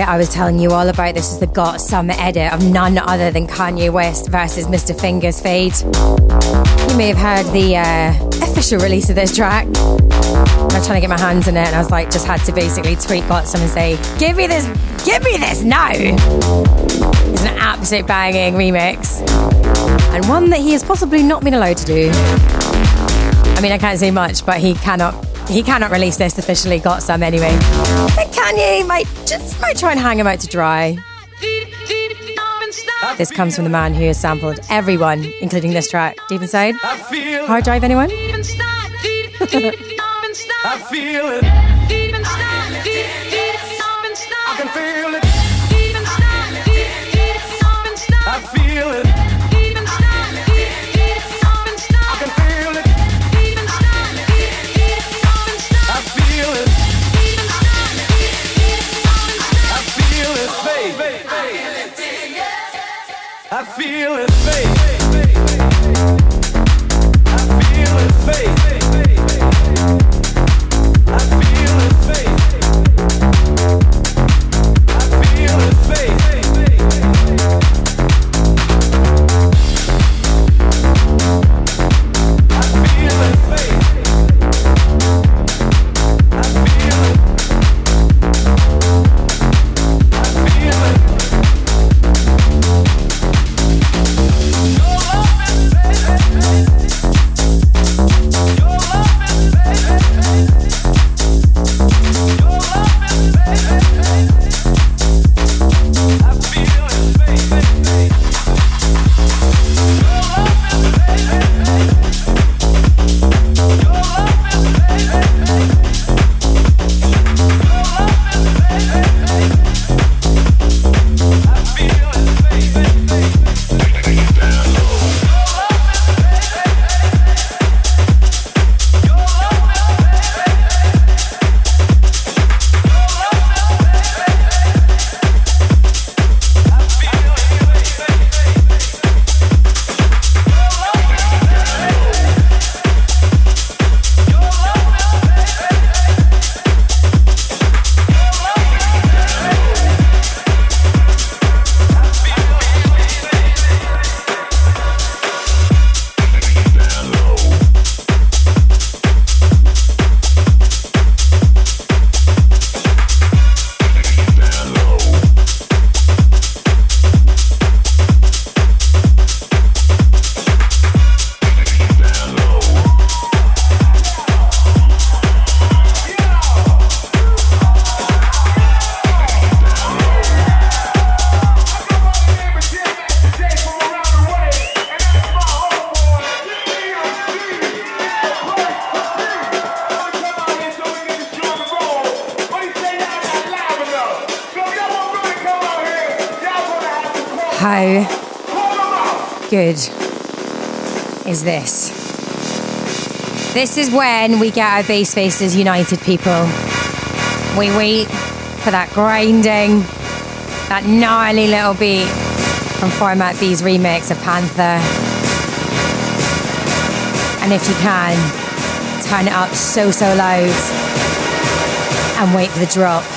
I was telling you all about. This is the GotSome edit of none other than Kanye West versus Mr. Fingers Fade. You may have heard the uh, official release of this track. I was trying to get my hands in it, and I was like, just had to basically tweet GotSome and say, "Give me this, give me this now." It's an absolute banging remix, and one that he has possibly not been allowed to do. I mean, I can't say much, but he cannot he cannot release this officially. Got some anyway. And Kanye might just might try and hang him out to dry. This comes from the man who has sampled everyone, including this track. Deep inside. Hard drive, anyone? I feel it. This? This is when we get our bass faces united, people. We wait for that grinding, that gnarly little beat from Format B's remix of Panther. And if you can, turn it up so, so loud and wait for the drop.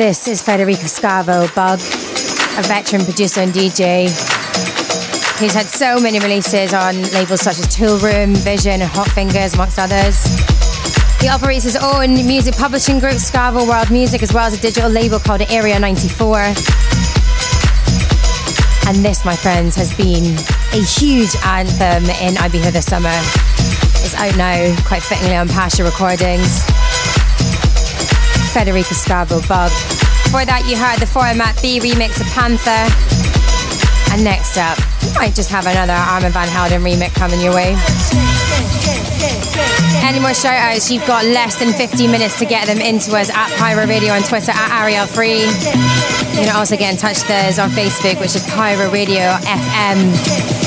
This is Federico Scavo, Bug, a veteran producer and DJ who's had so many releases on labels such as Toolroom, Vision, and Hot Fingers, amongst others. He operates his own music publishing group, Scavo World Music, as well as a digital label called Area 94. And this, my friends, has been a huge anthem in Ibiza this summer. It's out now, quite fittingly on Pasha Recordings. Federico Scavo Bug. Before that, you heard the Format B remix of Panther. And next up, you might just have another Armand Van Helden remix coming your way. Any more shout outs? You've got less than 50 minutes to get them into us at Pyro Radio on Twitter at Ariel Free. You can also get in touch with us on Facebook, which is Pyro Radio FM.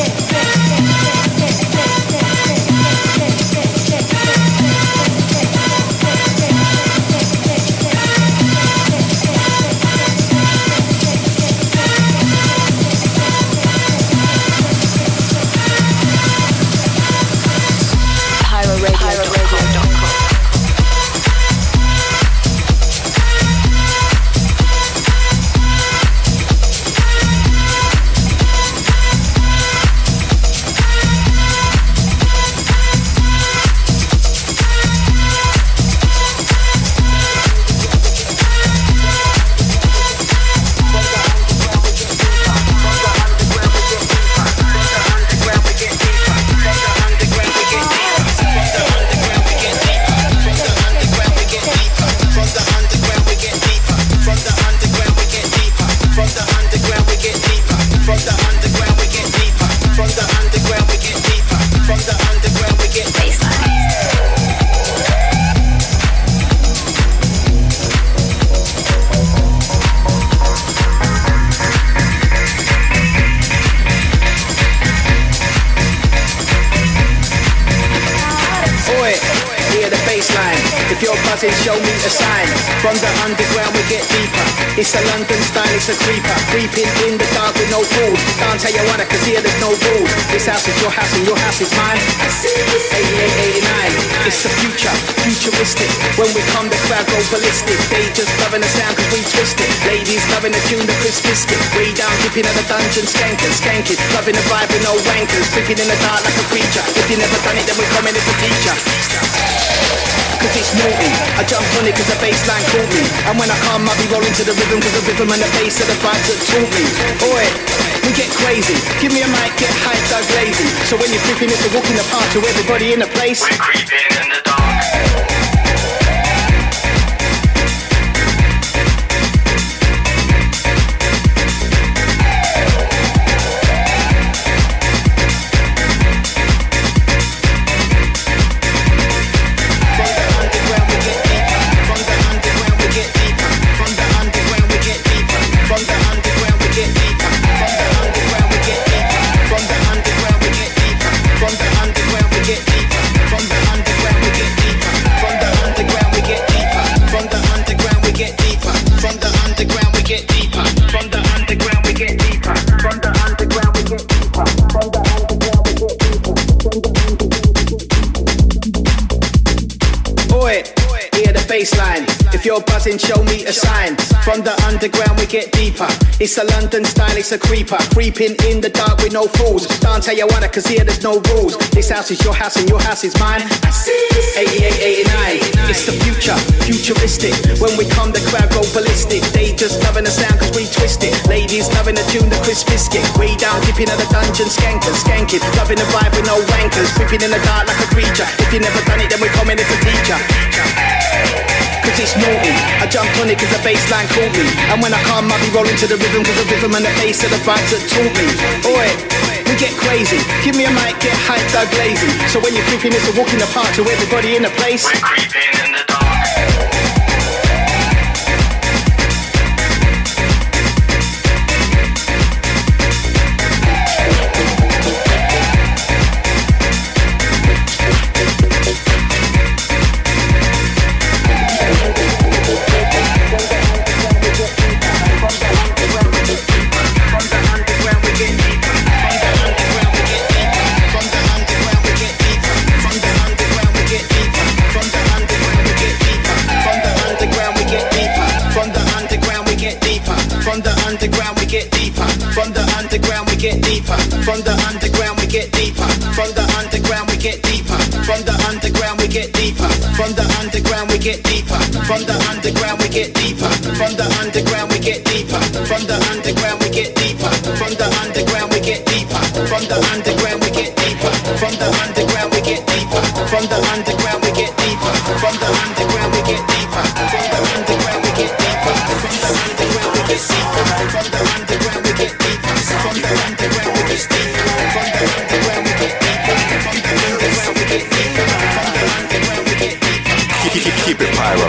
It's a creeper. Creeping in the dark with no rules. Can't tell you what I can see, there's no rules. This house is your house and your house is mine. 88, 89. It's the future, futuristic. When we come, the crowd go ballistic. They just loving the sound cause we twist it. Ladies loving the tune, the crisp biscuit. Way down, dipping at the dungeon, skanking, skanking. Loving the vibe with no wankers. Freaking in the dark like a creature. If you never done it, then we come in as a teacher cause it's naughty I jump on it cause the bassline caught me. And when I come I be rolling to the rhythm cause the rhythm and the bass are the vibes that taught me. Oi, we get crazy. Give me a mic, get hyped, go lazy So when you're creeping it's a walk in the park to everybody in the place. We're creeping in the dark It's a London style, it's a creeper. Creeping in the dark with no fools. Can't tell you what, cause here there's no rules. This house is your house and your house is mine. 88, 89. It's the future, futuristic. When we come, the crowd go ballistic. They just loving the sound cause we twist it. Ladies loving the tune, the crisp biscuit. Way down, dipping at the dungeon, skanking, skanking. Loving the vibe with no wankers. Creeping in the dark like a creature. If you never done it, then we come in as a teacher cause it's naughty. I jumped on it cause the bassline caught me. And when I come, I be rolling to the rhythm cause the rhythm and the bass are the vibes that taught me. Oi, we get crazy. Give me a mic, get hyped, go lazy. So when you're creeping, it's a walk in the park to everybody in the place. We're creeping Keep it pyro.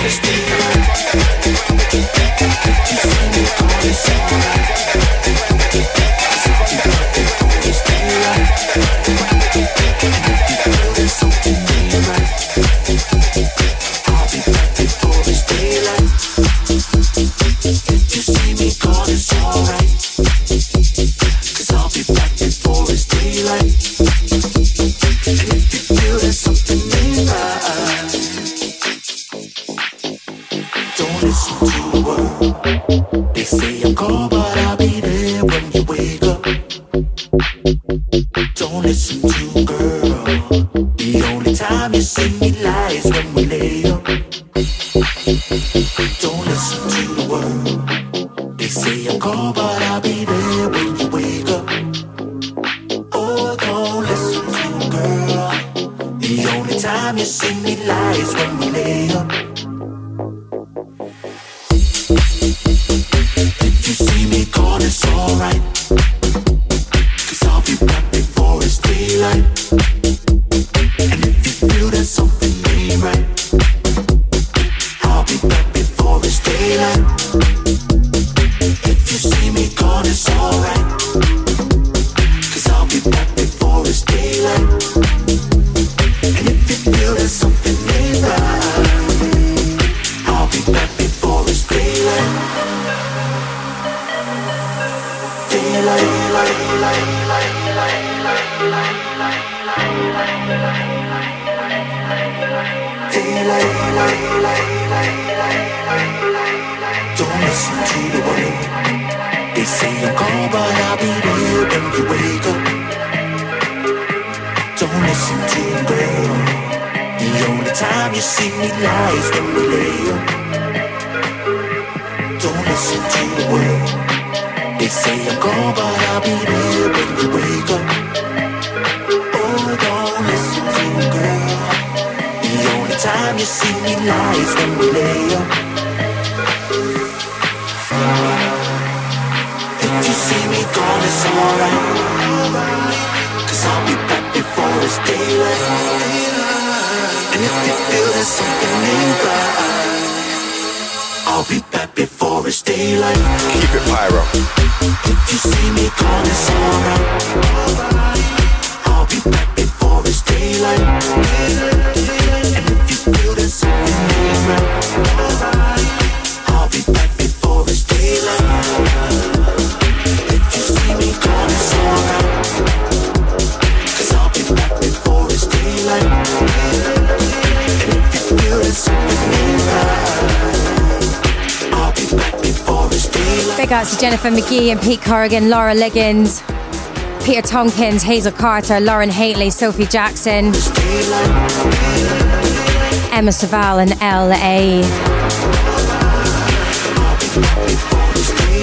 McGee and Pete Corrigan, Laura Liggins, Peter Tompkins, Hazel Carter, Lauren Haley, Sophie Jackson, Emma Saval, and L.A.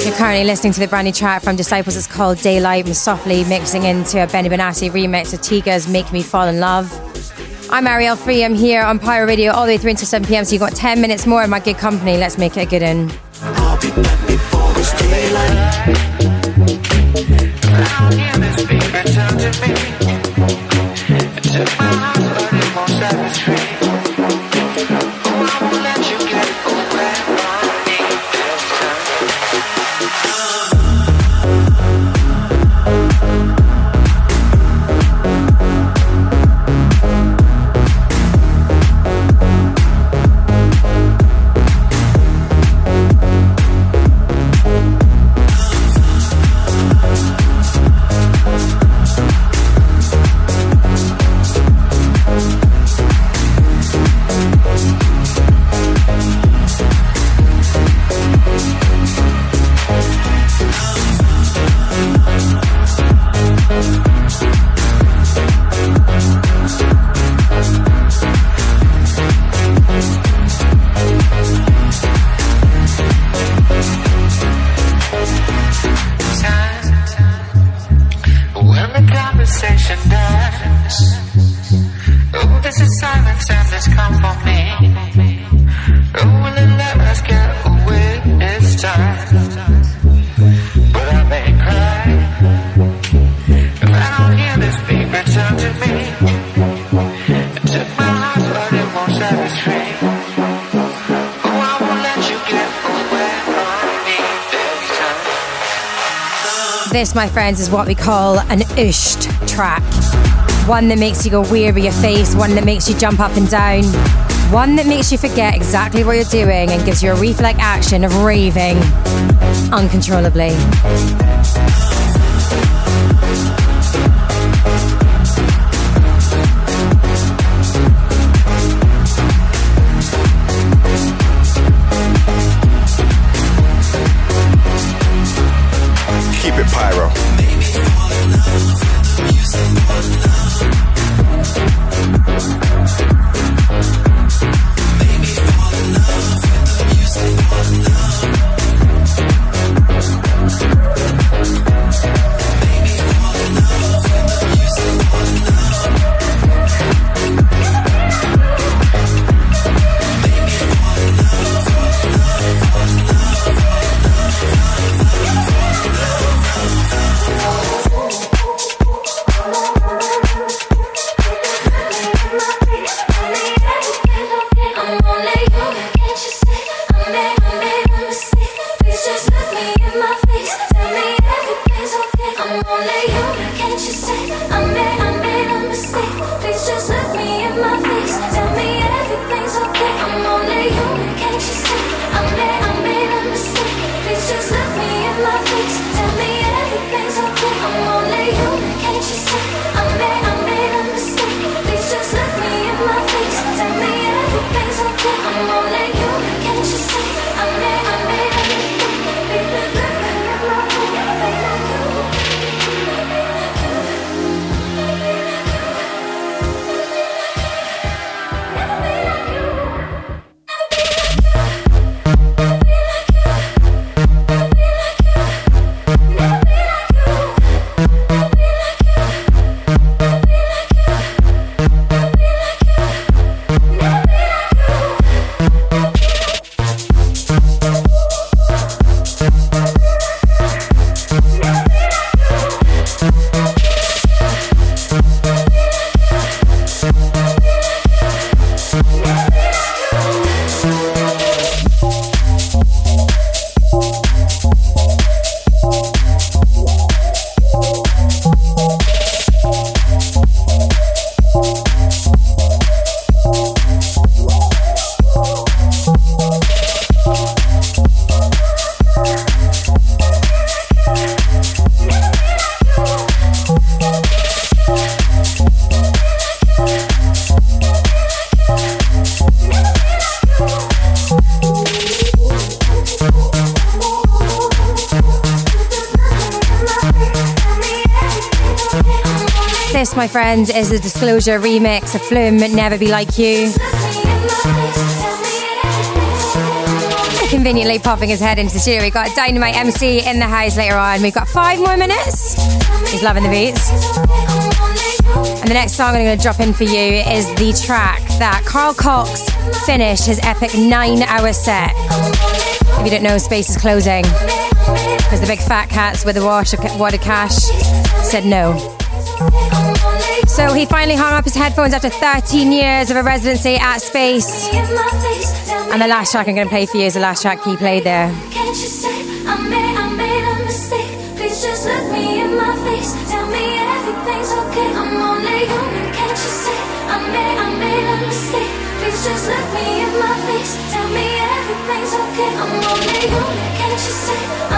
You're currently listening to the brand new track from Disciples. It's called Daylight and Softly, mixing into a Benny Benassi remix of Tiga's Make Me Fall in Love. I'm Ariel Free. I'm here on Pyro Radio all the way through until 7 p.m. So you've got 10 minutes more in my good company. Let's make it a good one. but it won't free. This, my friends, is what we call an ushed track. One that makes you go weird with your face, one that makes you jump up and down, one that makes you forget exactly what you're doing and gives you a reflex action of raving uncontrollably. My friends, is a Disclosure remix of Flume Never Be Like You. Conveniently popping his head into the studio. We've got Dynamite MC in the house later on. We've got five more minutes. He's loving the beats. And the next song I'm going to drop in for you is the track that Carl Cox finished his epic nine hour set. If you don't know, space is closing because the big fat cats with the water, water cash said no. So he finally hung up his headphones after 13 years of a residency at Space. And the last track I'm going to play for you is the last track he played there. Just look me in my face. Tell me everything's okay. I'm only human. Can't you say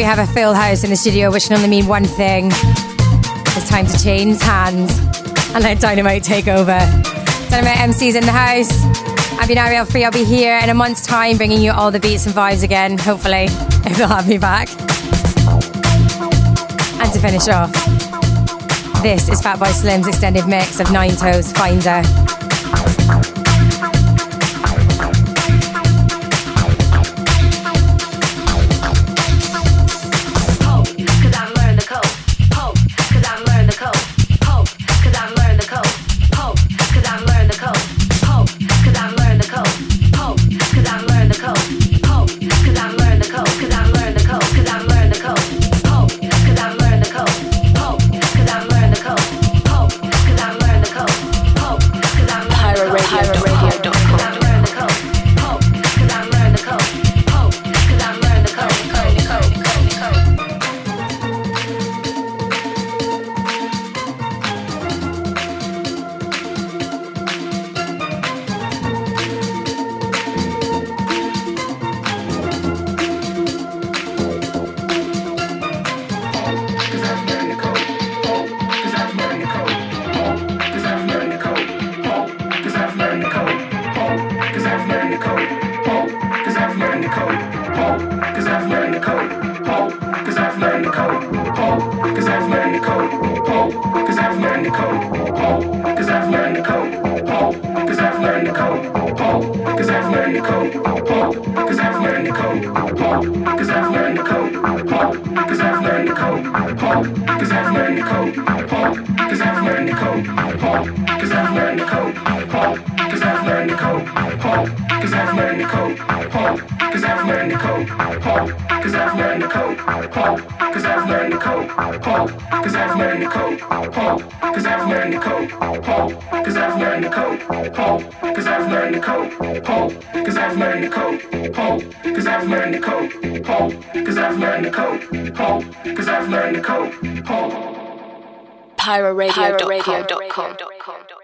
we have a full house in the studio, which can only mean one thing. It's time to change hands and let Dynamite take over. Dynamite MC's in the house. I've been Ariel Free. I'll be here in a month's time bringing you all the beats and vibes again, hopefully, if they'll have me back. And to finish off, this is Fatboy Slim's extended mix of Nine Toes Finder. pyroradio.com.